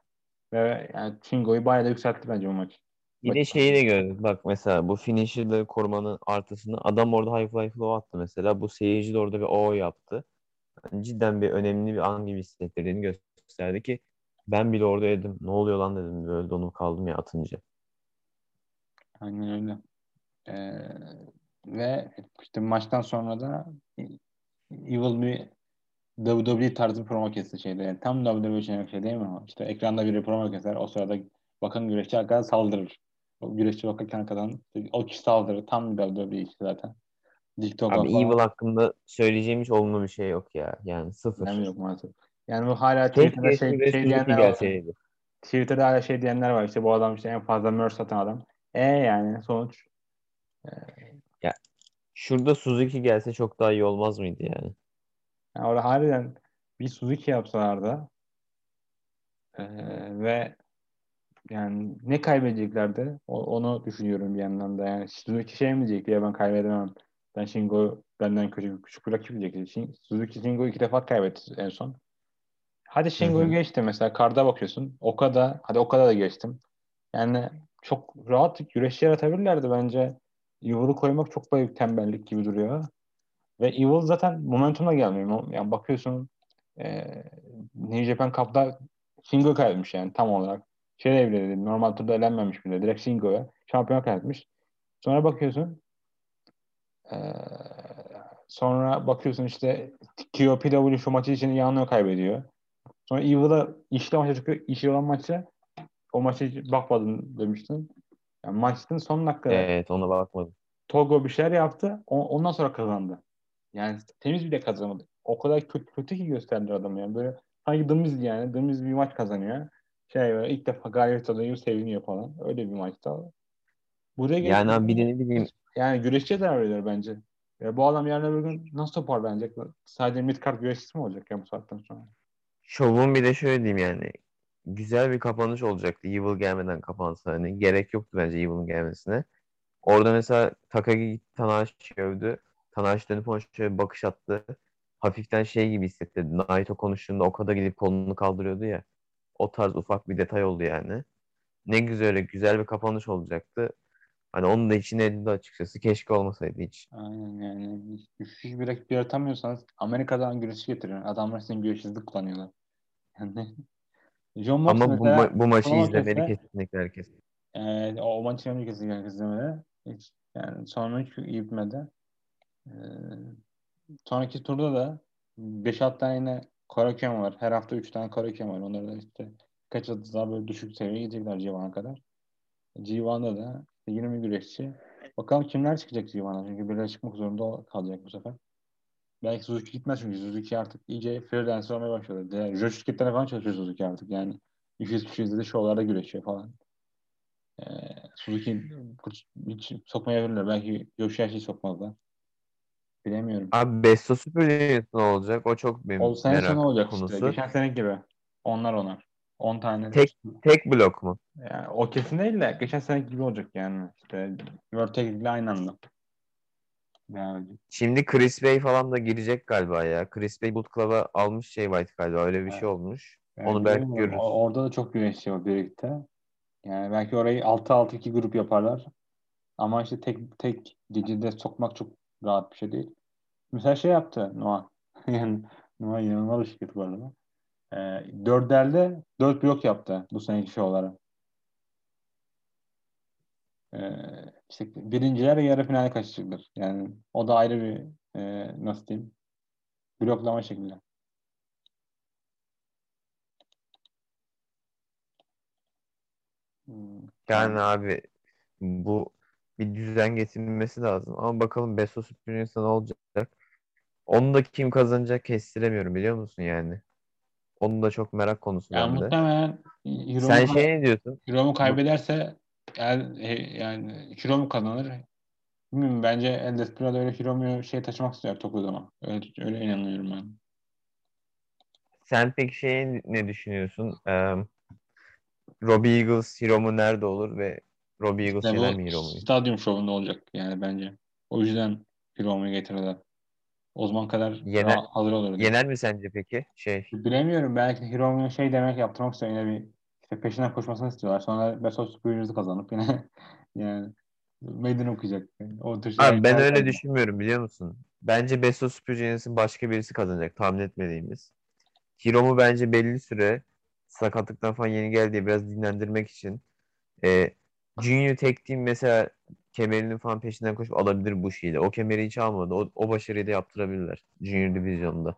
Ve yani Kingo'yu bayağı da yükseltti bence bu maç. Bir de şeyi de gördük. Bak mesela bu finisher'ları korumanın artısını adam orada high fly flow attı mesela. Bu seyirci de orada bir O yaptı cidden bir önemli bir an gibi hissettirdiğini gösterdi ki ben bile orada dedim ne oluyor lan dedim böyle donup kaldım ya atınca. Aynen öyle. Ee, ve işte maçtan sonra da Evil bir WWE tarzı promo kesti şeyde. Yani tam WWE için şey değil mi? İşte ekranda bir promo keser. O sırada bakın güreşçi arkadan saldırır. O güreşçi bakarken arkadan o kişi saldırır. Tam WWE işte zaten. TikTok'a Abi falan. Evil hakkında söyleyeceğim hiç olumlu bir şey yok ya. Yani sıfır. Yani yok maalesef. Yani bu hala Twitter'da şey, şey diyenler var. Twitter'da hala şey diyenler var. İşte bu adam işte en fazla merch satan adam. E yani sonuç. E... Ya şurada Suzuki gelse çok daha iyi olmaz mıydı yani? Yani orada harbiden bir Suzuki yapsalardı Ee, ve yani ne kaybedeceklerdi? O, onu düşünüyorum bir yandan da. Yani Suzuki şey mi diyecek ya ben kaybedemem. Ben Shingo benden küçük, küçük bir rakip diyecek. Suzuki Shingo iki defa kaybetti en son. Hadi Shingo'yu geçti mesela. Karda bakıyorsun. Okada, hadi Okada da geçtim. Yani çok rahat güreşçi yaratabilirlerdi bence. Evil'ı koymak çok büyük tembellik gibi duruyor. Ve Evil zaten momentumla gelmiyor. Yani bakıyorsun e, New Japan Cup'da Shingo kaybetmiş yani tam olarak. Şey değil. Normal turda elenmemiş bile. Direkt Shingo'ya. Şampiyon kaybetmiş. Sonra bakıyorsun e, sonra bakıyorsun işte KOPW şu maçı için yanıyor kaybediyor. Sonra Evil'a işli maça çıkıyor. İşli olan maçta o maça hiç bakmadın demiştin. Yani maçın son dakikada Evet ona bakmadım. Togo bir şeyler yaptı. Ondan sonra kazandı. Yani temiz bile kazanmadı. O kadar kötü, kötü ki gösterdiler adamı yani. Böyle sanki dımız yani. Dımız bir maç kazanıyor. Şey böyle ilk defa galibiyet alıyor seviniyor falan. Öyle bir maçta. Buraya Yani abi bir de ne bileyim yani güreşçiye zarar veriyor bence. Ya bu adam yarın öbür gün nasıl toparlanacak? Sadece midcard güreşçisi mi olacak ya bu saatten sonra? şovun bir de şöyle diyeyim yani güzel bir kapanış olacaktı. Evil gelmeden kapansa hani gerek yoktu bence Evil'ın gelmesine. Orada mesela Takagi Tanahashi övdü. Tanahashi dönüp ona şöyle bir bakış attı. Hafiften şey gibi hissettirdi. Naito konuştuğunda o kadar gidip kolunu kaldırıyordu ya. O tarz ufak bir detay oldu yani. Ne güzel güzel bir kapanış olacaktı. Hani onun da içine edildi açıkçası. Keşke olmasaydı hiç. Aynen yani. Güçlü bir rakip yaratamıyorsanız Amerika'dan güreşi getirin. Adamlar sizin güreşsizlik kullanıyorlar. Yani John Mox Ama bu, mesela ma- bu maçı izlemeli kesinlikle herkes. e, o maçı önce kesin herkes izlemedi. Hiç, yani sonra hiç iyi bitmedi. E, sonraki turda da 5-6 tane yine Korakuen var. Her hafta 3 tane Korakuen var. Onları da işte kaç adı daha böyle düşük seviyeye gidecekler G1'a kadar. G1'da da işte 20 güreşçi. Bakalım kimler çıkacak G1'a. Çünkü birileri çıkmak zorunda kalacak bu sefer. Belki Suzuki gitmez çünkü Suzuki artık iyice freelancer olmaya başladı. Diğer Joe şirketlerine falan çalışıyor Suzuki artık. Yani 200 kişi izledi şovlarda güreşiyor falan. Ee, Suzuki hiç, hiç sokmayabilirler. Belki Yoshihashi sokmazlar. Bilemiyorum. Abi Besto Super Junior ne olacak? O çok benim O sene merak sonu olacak konusu. işte. Geçen sene gibi. Onlar onar. 10 tane. Tek tek blok mu? Yani o kesin değil de geçen sene gibi olacak yani. İşte Tag ile aynı anda. Yani Şimdi Chris Bay falan da girecek galiba ya. Chris Bay Bullet Club'a almış şey White galiba. Öyle bir Evet. şey olmuş. Yani Onu belki görürüz. Orada da çok güreşçi var birlikte. Yani belki orayı 6-6-2 grup yaparlar. Ama işte tek tek gecede sokmak çok rahat bir şey değil. Mesela şey yaptı Noah. Yani Noah inanılmaz bir şirket bu arada. Ee, dörderde dört blok yaptı bu seneki şovlara. Ee, işte birinciler yarı finale kaçacaklar. Yani o da ayrı bir e, nasıl diyeyim bloklama şeklinde. Hmm, Yani abi bu bir düzen getirilmesi lazım. Ama bakalım Super Junior'sa ne olacak? Onu da kim kazanacak kestiremiyorum biliyor musun yani? Onun da çok merak konusu Yani bende. muhtemelen Hiromu, Sen şey ne diyorsun? Hiromu Bu, kaybederse e, yani Hiromu kazanır. Bilmiyorum bence El Desperado öyle Hiromu'yu şey taşımak istiyor Tokyo'da. Öyle, öyle inanıyorum ben. sen peki şey ne düşünüyorsun? Ee, Robbie Eagles Hiromu nerede olur ve Robbie Eagles yener bu mi Hiromu'yu? stadyum şovunda olacak yani bence. O yüzden Hiromu'yu getirirler. O zaman kadar Yener, hazır olur yener mi sence peki? Şey Bilemiyorum belki Hiromu'ya şey demek yaptırmak istiyor yine bir işte peşinden koşmasını istiyorlar. Sonra Besos Superior'ı kazanıp yine yani meydan okuyacak. O tür Abi ben öyle yaparlar. düşünmüyorum biliyor musun? Bence Besto Super Junior's'ın başka birisi kazanacak tahmin etmediğimiz. Hiromu bence belli süre sakatlıktan falan yeni geldiği biraz dinlendirmek için e, Junior Tag Team mesela kemerinin falan peşinden koşup alabilir bu şeyle. O kemeri hiç almadı. O, o başarıyı da yaptırabilirler Junior Division'da.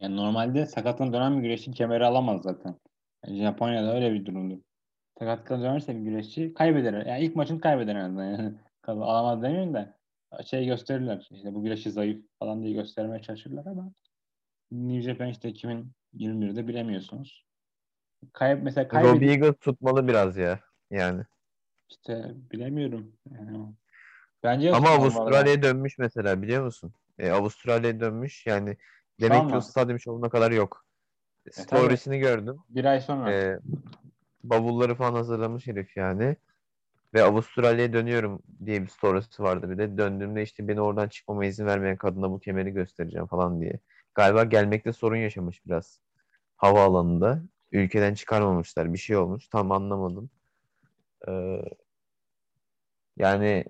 Yani normalde sakatlıktan dönen bir güreşçi kemeri alamaz zaten. Yani Japonya'da öyle bir durumdur. Sakatlıktan dönerse bir güreşçi kaybeder. Yani ilk maçını kaybeder en azından. Yani alamaz demiyorum da şey gösterirler. İşte bu güreşçi zayıf falan diye göstermeye çalışırlar ama New Japan işte 2021'de bilemiyorsunuz. Kayıp mesela Robbie kaybedip Eagles tutmalı biraz ya. Yani. İşte bilemiyorum. Yani, bence Ama. Avustralya'ya dönmüş mesela biliyor musun? E, Avustralya'ya dönmüş. Yani demek ki o stadyum şovuna kadar yok. Storiesini gördüm. Bir ay sonra. Ee, bavulları falan hazırlamış herif yani. Ve Avustralya'ya dönüyorum diye bir storiesi vardı bir de. Döndüğümde işte beni oradan çıkmama izin vermeyen kadına bu kemeri göstereceğim falan diye. Galiba gelmekte sorun yaşamış biraz. Havaalanında. Ülkeden çıkarmamışlar. Bir şey olmuş. Tam anlamadım. Ee, yani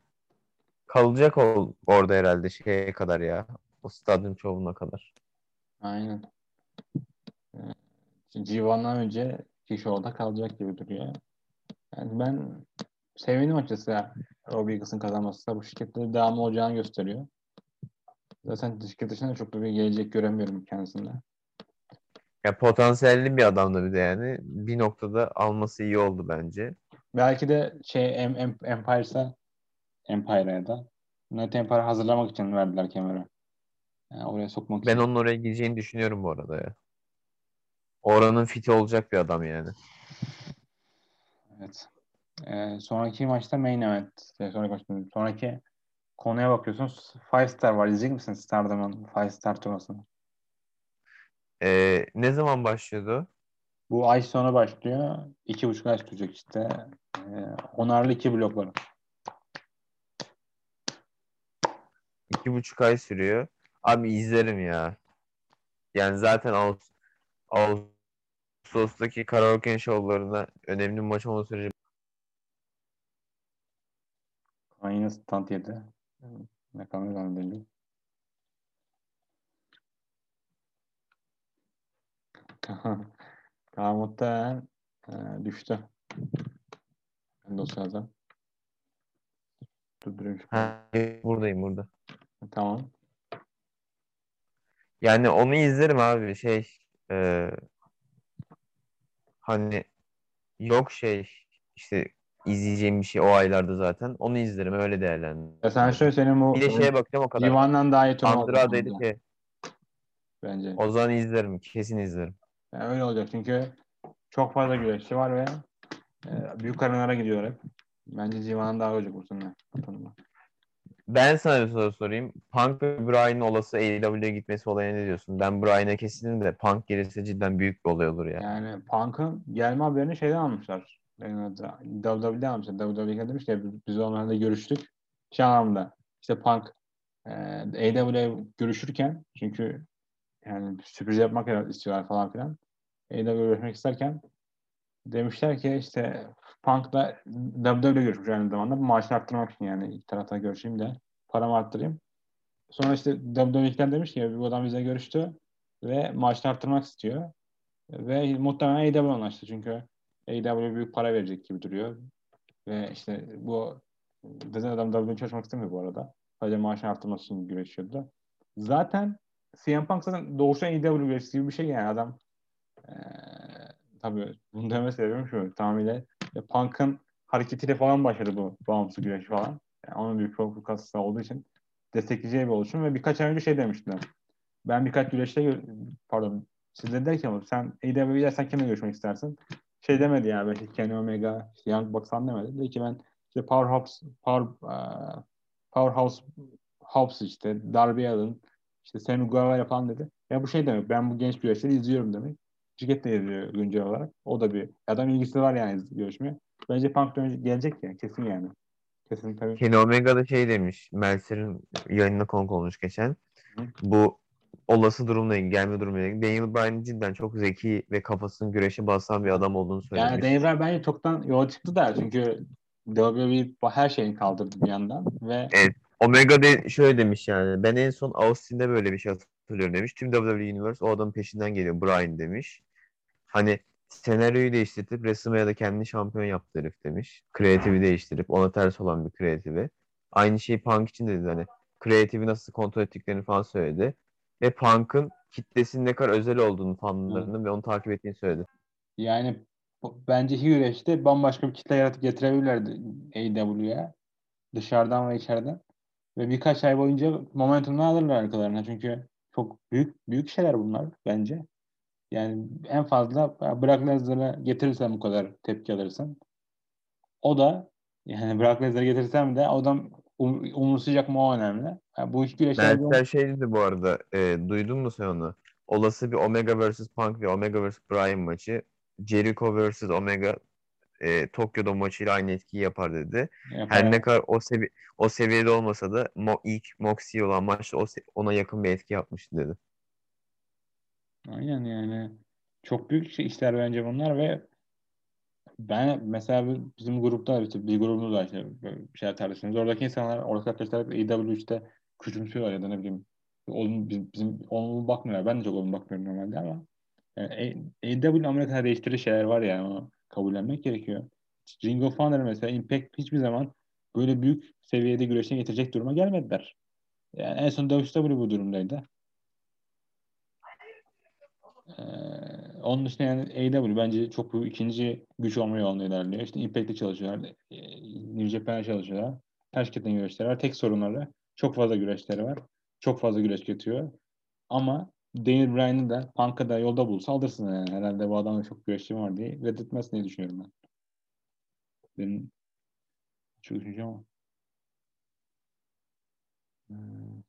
kalacak ol, orada herhalde şeye kadar ya. O stadyum çoğunluğuna kadar. Aynen. Civan'dan önce kişi orada kalacak gibi duruyor. Yani ben sevindim açıkçası. Robbie Eagles'ın kazanması da bu şirkette devamlı olacağını gösteriyor. Zaten şirket dışında çok da bir gelecek göremiyorum kendisinde. Ya potansiyelli bir adamdı bir de yani. Bir noktada alması iyi oldu bence. Belki de şey em, em, Empire'sa Empire'a da Net Empire hazırlamak için verdiler kemeri. Yani oraya sokmak Ben için. onun oraya gideceğini düşünüyorum bu arada ya. Oranın fiti olacak bir adam yani. Evet. Ee, sonraki maçta main event. Şey, sonraki, maçta, sonraki konuya bakıyorsun. Five Star var. İzleyecek misin Stardom'un Five Star turnuvasını? Ee, ne zaman başlıyordu? Bu ay sonu başlıyor. İki buçuk ay sürecek işte. Ee, onarlı iki blok var. İki buçuk ay sürüyor. Abi izlerim ya. Yani zaten Ağustos, Ağustos'taki karaoke şovlarında önemli maç olma süreci Aynı stand yedi. Ne kadar zannedildi. Muhtemelen e, düştü. Ben dosyadan. Durdurayım Ha, buradayım burada. Tamam. Yani onu izlerim abi şey e, hani yok şey işte izleyeceğim bir şey o aylarda zaten. Onu izlerim öyle değerlendiririm. Ya sen şöyle senin bu Bir de şeye bakacağım o kadar. Divan'dan daha iyi turnuva Andrade'ydi olacak ki bence. o zaman izlerim. Kesin izlerim. Yani öyle olacak çünkü çok fazla güreşçi var ve e, büyük arenalara gidiyor hep. Bence Divan'dan daha olacak bu sene. Ben sana bir soru sorayım. Punk ve Bryan'ın olası AEW'ye gitmesi olayına ne diyorsun? Ben Bryan'a kesindim de Punk gelirse cidden büyük bir olay olur ya. Yani Punk'ın gelme haberini şeyden almışlar. Yani WWE'den almışlar. WWE demiş ki biz onlarla görüştük. Şey anlamda işte Punk e, AEW'ye görüşürken çünkü yani sürpriz yapmak istiyorlar falan filan. AEW'ye görüşmek isterken demişler ki işte Punk'la WWE'yle görüşmüş aynı zamanda. Maaşını arttırmak için yani iki tarafta görüşeyim de paramı arttırayım. Sonra işte WWE'den demiş ki bu adam bize görüştü ve maaşını arttırmak istiyor. Ve muhtemelen AEW anlaştı çünkü AEW büyük para verecek gibi duruyor. Ve işte bu Zaten adam WWE'ye çalışmak istemiyor bu arada. Sadece maaşını arttırması için güreşiyordu. Zaten CM Punk zaten doğuştan AEW güreşçisi gibi bir şey yani adam ee, tabii bunu deme sebebim şu tamamıyla işte Punk'ın hareketiyle falan başladı bu bağımsız güreş falan. Yani onun büyük katkısı olduğu için destekleyeceği bir oluşum ve birkaç ay önce şey demiştiler. Ben birkaç güreşte pardon siz de derken sen AEW'ye gidersen kimle görüşmek istersin? Şey demedi yani belki Kenny Omega, işte Young Bucks falan demedi. Dedi ki ben işte Powerhouse, Power, uh, Powerhouse Hobbs işte, Darby Allin, işte Sammy Guevara falan dedi. Ya bu şey demek, ben bu genç güreşleri izliyorum demek. Şirket de izliyor güncel olarak. O da bir, adam ilgisi var yani görüşmeye. Bence Punk dönecek, gelecek yani, kesin yani. Kesin tabii. Kenny Omega da şey demiş. Meltzer'in yayınına konuk olmuş geçen. Hı. Bu olası durumla ilgili, gelme durumuyla ilgili. Daniel Bryan cidden çok zeki ve kafasını güreşe basan bir adam olduğunu söylemiş. Yani Daniel Bryan bence çoktan yola çıktı da çünkü WWE her şeyini kaldırdı bir yandan ve Evet. Omega de şöyle demiş yani. Ben en son Austin'de böyle bir şey hatırlıyorum demiş. Tüm WWE Universe o adamın peşinden geliyor. Bryan demiş. Hani senaryoyu değiştirip WrestleMania'da kendini şampiyon yaptı herif demiş. Kreatifi değiştirip ona ters olan bir kreatifi. Aynı şeyi Punk için de dedi hani. Kreatifi nasıl kontrol ettiklerini falan söyledi. Ve Punk'ın kitlesinin ne kadar özel olduğunu fanlarının ve onu takip ettiğini söyledi. yani bence iki güreşte bambaşka bir kitle yaratıp getirebilirlerdi AEW'ye. Dışarıdan ve içeriden. Ve birkaç ay boyunca momentumunu alırlar arkalarına. Çünkü çok büyük büyük şeyler bunlar bence. Yani en fazla Brock Lesnar'ı getirirsen bu kadar tepki alırsın. O da yani Brock Lesnar'ı getirsem de adam um, umursayacak mı o önemli. Yani bu iki güreşler Meltzer şey dedi bu arada. e, duydun mu sen onu? olası bir Omega vs. Punk ve Omega vs. Bryan maçı Jericho vs. Omega e, Tokyo'da maçıyla aynı etkiyi yapar dedi. Yapar. Her ne kadar o, sevi- o seviyede olmasa da Mo- ilk Moxie olan maçta o se- ona yakın bir etki yapmıştı dedi. Aynen yani. Çok büyük şey- işler bence bunlar ve ben mesela bizim grupta işte bir grubumuz var işte bir şeyler tartışıyoruz. Oradaki insanlar, oradaki arkadaşlar işte küçümsüyorlar ya da ne bileyim olumlu, bizim, bizim olumlu bakmıyorlar. Ben de çok olumlu bakmıyorum normalde ama yani AEW Amerika'da değiştirici şeyler var yani onu kabullenmek gerekiyor. Ring of Honor mesela Impact hiçbir zaman böyle büyük seviyede güreşine getirecek duruma gelmediler. Yani en son WCW bu durumdaydı. Ee, onun dışında yani AEW bence çok büyük ikinci güç olma yolunda ilerliyor. İşte Impact'te çalışıyorlar. E, New Japan'da çalışıyorlar. Taşkent'in güreşleri var. Tek sorunları çok fazla güreşleri var. Çok fazla güreş getiriyor. Ama Daniel Bryan'ı da Punk'a da yolda bulsa alırsın yani. Herhalde bu adamda çok güreşçi var diye reddetmez diye düşünüyorum ben. Benim çok düşüncem o. Hmm.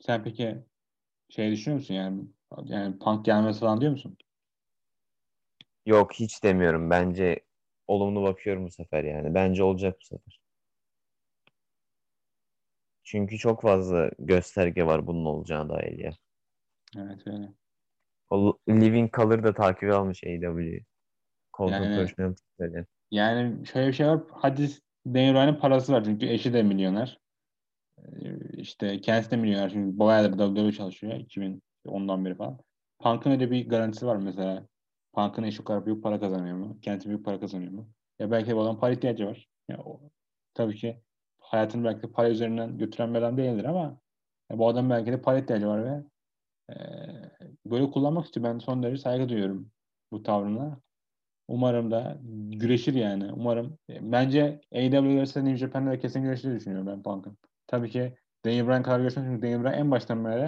Sen peki şey düşünüyor musun yani yani Punk gelmesi falan diyor musun? Yok hiç demiyorum. Bence olumlu bakıyorum bu sefer yani. Bence olacak bu sefer. Çünkü çok fazla gösterge var bunun olacağına dair ya. Evet öyle. O Living Color da takip almış AEW. Colton Yani-. Yani şöyle bir şey var. Hadi Daniel Bryan'ın parası var çünkü eşi de milyoner. Ee, İşte kendisi de milyoner çünkü bayağıdır WWE çalışıyor 2010'dan beri falan. Punk'ın öyle bir garantisi var mesela. Punk'ın eşi kadar büyük para kazanıyor mu? Kendisi büyük para kazanıyor mu? Ya belki de bu adam para ihtiyacı var. Ya o, tabii ki hayatını belki de para üzerinden götüren bir adam değildir ama ya bu adam belki de para ihtiyacı var ve e, böyle kullanmak istiyor. Ben son derece saygı duyuyorum bu tavrına. Umarım da güreşir yani. Umarım. E, Bence AEW görse New Japan'da da kesin güreşir düşünüyorum ben Punk'ın. Tabii ki Daniel Bryan kadar görüşmüş çünkü Daniel Bryan en baştan beri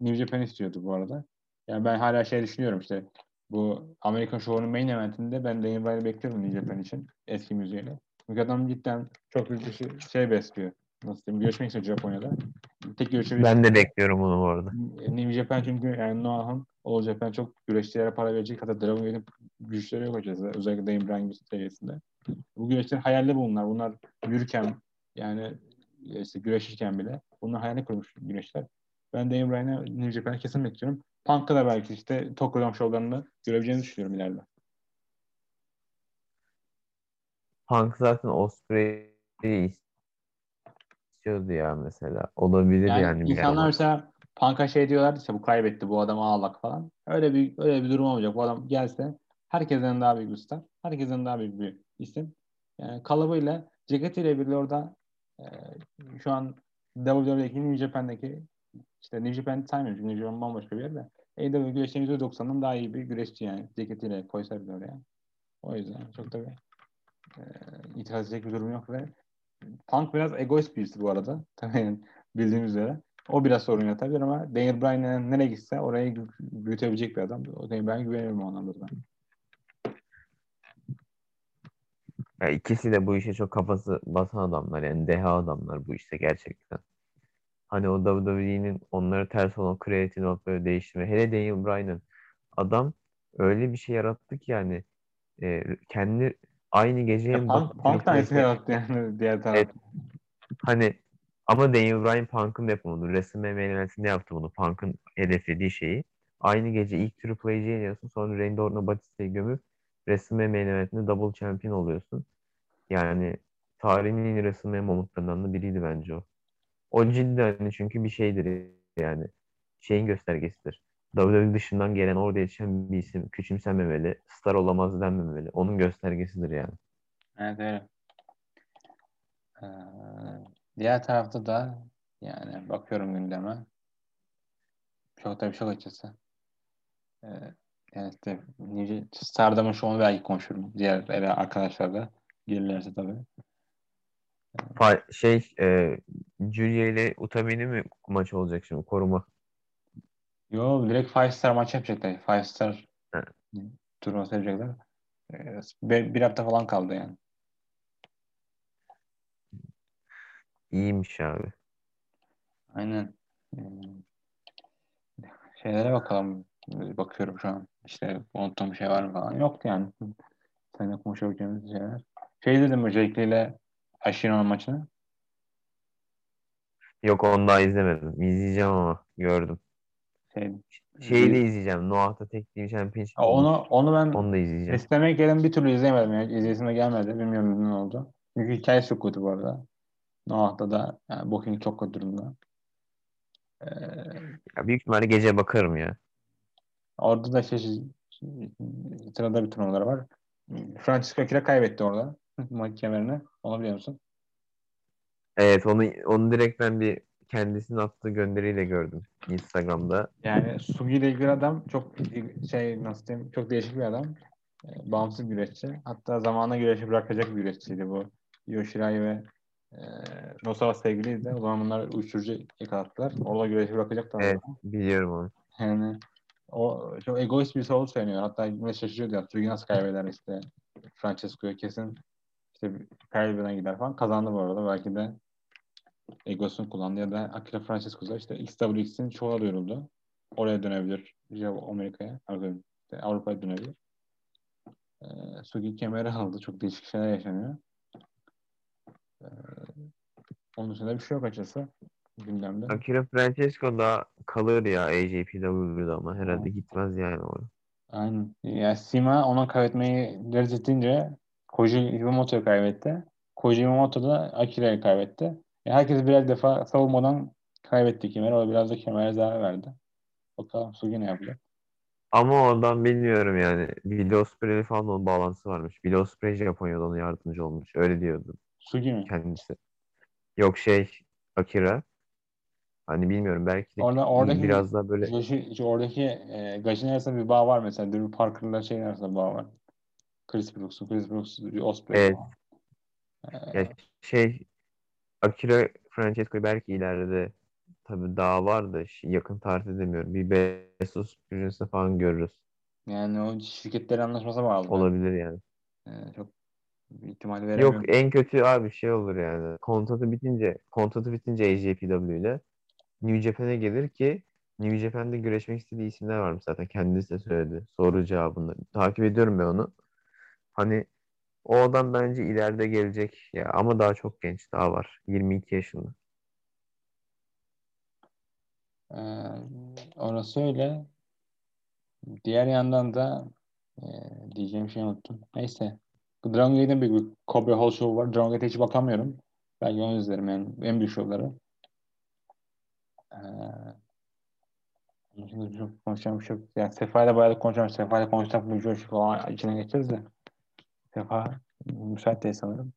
New Japan istiyordu bu arada. Yani ben hala şey düşünüyorum işte bu Amerikan Show'un main eventinde ben Daniel Bryan'ı bekliyorum New Japan için eski müziğiyle. Çünkü adam cidden çok büyük bir şey, şey besliyor. Nasıl diyeyim? Görüşmek istiyor Japonya'da. Tek görüşebilecek Ben de bekliyorum bunu bu arada. New Japan çünkü yani Noah'ın All Japan çok güreşçilere para verecek hatta Dragon Gate'in güçleri yok açıkçası. Özellikle Dane Bryan seviyesinde. Bu güreşler hayalde bunlar. Bunlar yürürken yani işte güreşirken bile bunlar hayalini kurmuş güreşler. Ben Dane Bryan'ı New Japan'a kesin bekliyorum. Punk'ta da belki işte Tokyo Dome şovlarını görebileceğini düşünüyorum ileride. Punk zaten Osprey'i istiyordu ya mesela. Olabilir Yani, yani. insanlar mesela Punk'a şey diyorlar işte bu kaybetti bu adamı ağlak falan. Öyle bir öyle bir durum olmayacak. Bu adam gelse herkesten daha büyük bir star. Herkesten daha büyük bir isim. Yani kalıbıyla ceketiyle birlikte orada e, şu an WWE'deki New Japan'daki işte New Japan saymıyorum çünkü New Japan bambaşka bir yerde. AEW güreşlerin %90'dan daha iyi bir güreşçi yani. Ceketiyle koysa bile oraya. O yüzden çok da bir e, itiraz edecek bir durum yok ve Punk biraz egoist birisi bu arada. Tabii bildiğiniz üzere. O biraz sorun yaratabilir ama Daniel Bryan nereye gitse orayı büyütebilecek bir adam. O Daniel Bryan'a güveniyorum o anlamda ben. Ya ikisi de bu işe çok kafası basan adamlar yani deha adamlar bu işte gerçekten. Hani o WWE'nin onlara ters olan kreatif alıp böyle değiştirme. Hele Daniel Bryan'ın adam öyle bir şey yarattı ki yani e, kendi aynı gece Ya Punk, Batı Punk da Triple aynısını H'e- yarattı yani diğer taraf. Evet. Hani ama Daniel Bryan Punk'ın yapımıdır. WrestleMania main eventinde yaptı bunu. Punk'ın hedeflediği şeyi. Aynı gece ilk Triple H'yi yeniyorsun. Sonra Randy Orton'a Batista'yı gömüp main eventinde double champion oluyorsun. Yani tarihin en WrestleMania momutlarından da biriydi bence o. O cidden hani çünkü bir şeydir yani. Şeyin göstergesidir. WWE dışından gelen orada yetişen bir isim küçümsenmemeli, star olamaz denmemeli. Onun göstergesidir yani. Evet öyle. Ee, diğer tarafta da yani bakıyorum gündeme. Çok da bir şey açıkçası. Ee, yani işte Stardom'un şovunu belki konuşurum. Diğer ele arkadaşlar da gelirlerse tabii. Şey e, Julia ile Utami'nin mi maç olacak şimdi koruma? Yo direkt Five Star maç yapacaklar. Five Star He. turnuvası yapacaklar. Ee, bir, bir hafta falan kaldı yani. İyiymiş abi. Aynen. Ee, şeylere bakalım. Bakıyorum şu an. İşte unuttuğum bir şey var mı falan. Yoktu yani. Seninle konuşabileceğimiz şeyler. Şey dedim Jake ile Aşiron maçını? Yok onu daha izlemedim. İzleyeceğim ama gördüm. Şey, Şeyi de izleyeceğim. Noah'ta Tek Team Championship Ha, onu, onu ben Onu da izleyeceğim. istemek gelin bir türlü izleyemedim. Yani izleyesim de gelmedi. Bilmiyorum ne oldu. Çünkü hikayesi çok kötü bu arada. Noah'ta da yani booking çok kötü durumda. Ee, Ya büyük ihtimalle gece bakarım ya. orada da şey, sırada bir turnuvalar var. Francisco Kira kaybetti orada. Maç. Onu biliyor musun? Evet onu onu direkt ben bir kendisinin attığı gönderiyle gördüm Instagram'da. Yani Sugi ile ilgili adam çok şey nasıl diyeyim çok değişik bir adam. Ee, bağımsız güreşçi. Hatta zamana güreşi bırakacak bir güreşçiydi bu. Yoshirai ve e, Nosawa sevgiliydi. O zaman bunlar uyuşturucu yakalattılar. Orada güreşi bırakacaklar. Evet biliyorum onu. Yani o çok egoist bir olduğu söyleniyor. Hatta ne şaşırıyordu ya. Sugi nasıl kaybeder işte. Francesco'ya kesin işte kaybeden gider falan. Kazandı bu arada. Belki de egosunu kullandı ya da Akira Francesco'da işte XWX'in çoğuna duyuruldu. Oraya dönebilir. İşte Amerika'ya. işte Avrupa'ya dönebilir. Ee, Sugi kemeri aldı. Çok değişik şeyler yaşanıyor. Ee, onun dışında bir şey yok açıkçası gündemde. Akira Francesco da kalır ya AJPW'da ama herhalde gitmez yani oraya. Aynen. Yani Sima ona kaybetmeyi reddetince Koji Iwamoto'yu kaybetti. Koji Iwamoto da Akira'yı kaybetti. Herkes birer defa savunmadan kaybetti kemeri. O biraz da kemere zarar verdi. Bakalım Sugi ne yapacak? Ama oradan bilmiyorum yani. Will Ospreay'le falan onun bağlantısı varmış. Will Ospreay Japonya'da ona yardımcı olmuş. Öyle diyordu Sugi mi? kendisi. Yok şey Akira. Hani bilmiyorum belki de Orada, oradaki biraz daha böyle Joshi, oradaki e, Gajin arasında bir bağ var mesela. Drew Parker'la şeyin arasında bağ var. Chris Brooks'un, Chris Brooks, Osprey Evet. falan. ya şey Akira Francesco'yu belki ileride tabii daha var da yakın tarihte demiyorum. Bir Bezos projesi falan görürüz. Yani o şirketlerin anlaşması bağlı. Olabilir yani. E, çok ihtimal veremiyorum. Yok en kötü abi şey olur yani. Kontratı bitince kontratı bitince AJPW ile New Japan'e gelir ki New Japan'de güreşmek istediği isimler varmış zaten. Kendisi de söyledi. Soru cevabında. Takip ediyorum ben onu. Hani o adam bence ileride gelecek ya ama daha çok genç daha var. 22 yaşında. Ee, orası öyle. Diğer yandan da e, diyeceğim şey unuttum. Neyse. Dragon Gate'in bir, Cobra Hall Show var. Dragon Gate'e hiç bakamıyorum. Belki onu izlerim yani. En büyük şovları. Ee, konuşacağım bir şey yok. Yani Sefa'yla bayağı konuşacağım. Sefa'yla konuşsak bu coşku falan içine geçeriz de. Sefa müsait değil sanırım.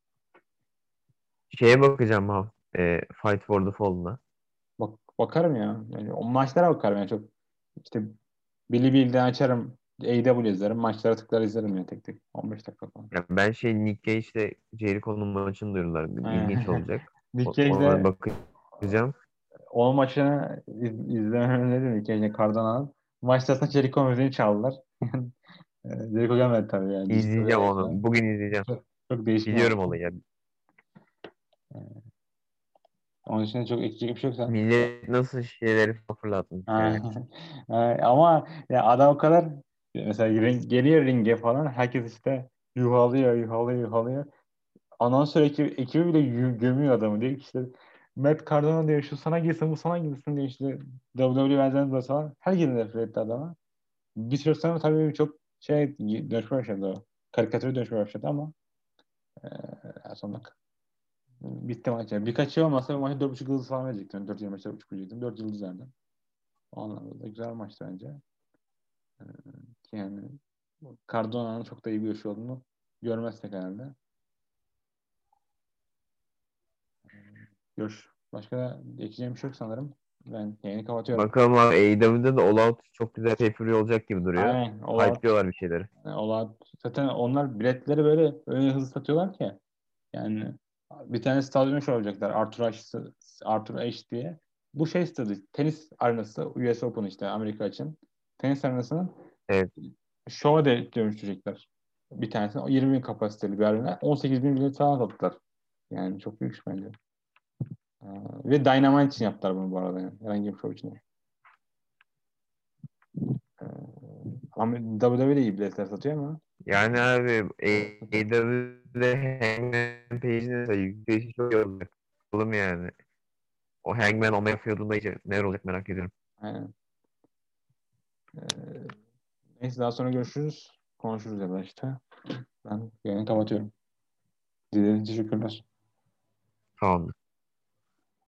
Şeye bakacağım ha. E, Fight for the Fallen'a. Bak, bakarım ya. Yani o maçlara bakarım yani çok. İşte Billy Bill'den açarım. AW izlerim. Maçlara tıklar izlerim ya tek tek. 15 dakika falan. Ya ben şey Nick Cage'le Jericho'nun maçını duyurdular. İlginç olacak. Nick Cage'de bakacağım. o maçını iz, izlemem dedim Nick Cage'le kardan alıp. Maçta aslında Jericho müziğini çaldılar. E, Jericho gelmedi tabii yani. İzleyeceğim onu. Bugün izleyeceğim. Çok, çok değişik. Biliyorum olayı. ya. Onun dışında çok ekleyecek bir şey yok sen. Millet nasıl şeyleri fırlatmış. yani. Ha, Ama ya adam o kadar mesela ring, geliyor ringe falan herkes işte yuhalıyor yuhalıyor yuhalıyor. Anonsör ekibi, ekibi bile gö- gömüyor adamı diyor ki işte Matt Cardona diyor şu sana girsin bu sana girsin diyor işte WWE benzerinde falan. Herkes nefret etti adama. Bir süre sonra tabii çok şey dönüşme başladı. Karikatüre dönüşme başladı ama eee sonunda bitti maç. Yani birkaç şey olmasa bu maçı 4.5 yıldız falan verecektim. 4 yıl maçta 4.5 verecektim. 4 yıldız verdim. O anlamda da güzel maçtı bence. Ki yani Cardona'nın çok da iyi bir yaşı olduğunu görmezsek herhalde. Görüş. Başka da ekleyeceğim bir şey yok sanırım. Ben yayını kapatıyorum. Bakalım abi AEW'de de All Out çok güzel pay olacak gibi duruyor. Aynen. All Out- Hype'liyorlar bir şeyleri. All Out- zaten onlar biletleri böyle öyle hızlı satıyorlar ki. Yani bir tane stadyum şey olacaklar. Arthur Ashe, Arthur Ashe diye. Bu şey stadı. Tenis arenası. US Open işte Amerika için. Tenis arenasının Evet. şova de dönüştürecekler. Bir tanesini 20 bin kapasiteli bir arena. 18 bin bilet falan sattılar. Yani çok büyük bence. Ee, ve Dynamite için yaptılar bunu bu arada. Yani. Herhangi bir show için değil. Ee, Ama WWE de iyi biletler satıyor ama. Yani abi AEW'de Hangman Page'in de yükselişi çok iyi olacak. Bakalım yani. O Hangman Omega feudunda iyice neler olacak merak ediyorum. Aynen. Ee, neyse daha sonra görüşürüz. Konuşuruz ya da işte. Ben yayını kapatıyorum. Dinlediğiniz için teşekkürler. Tamamdır.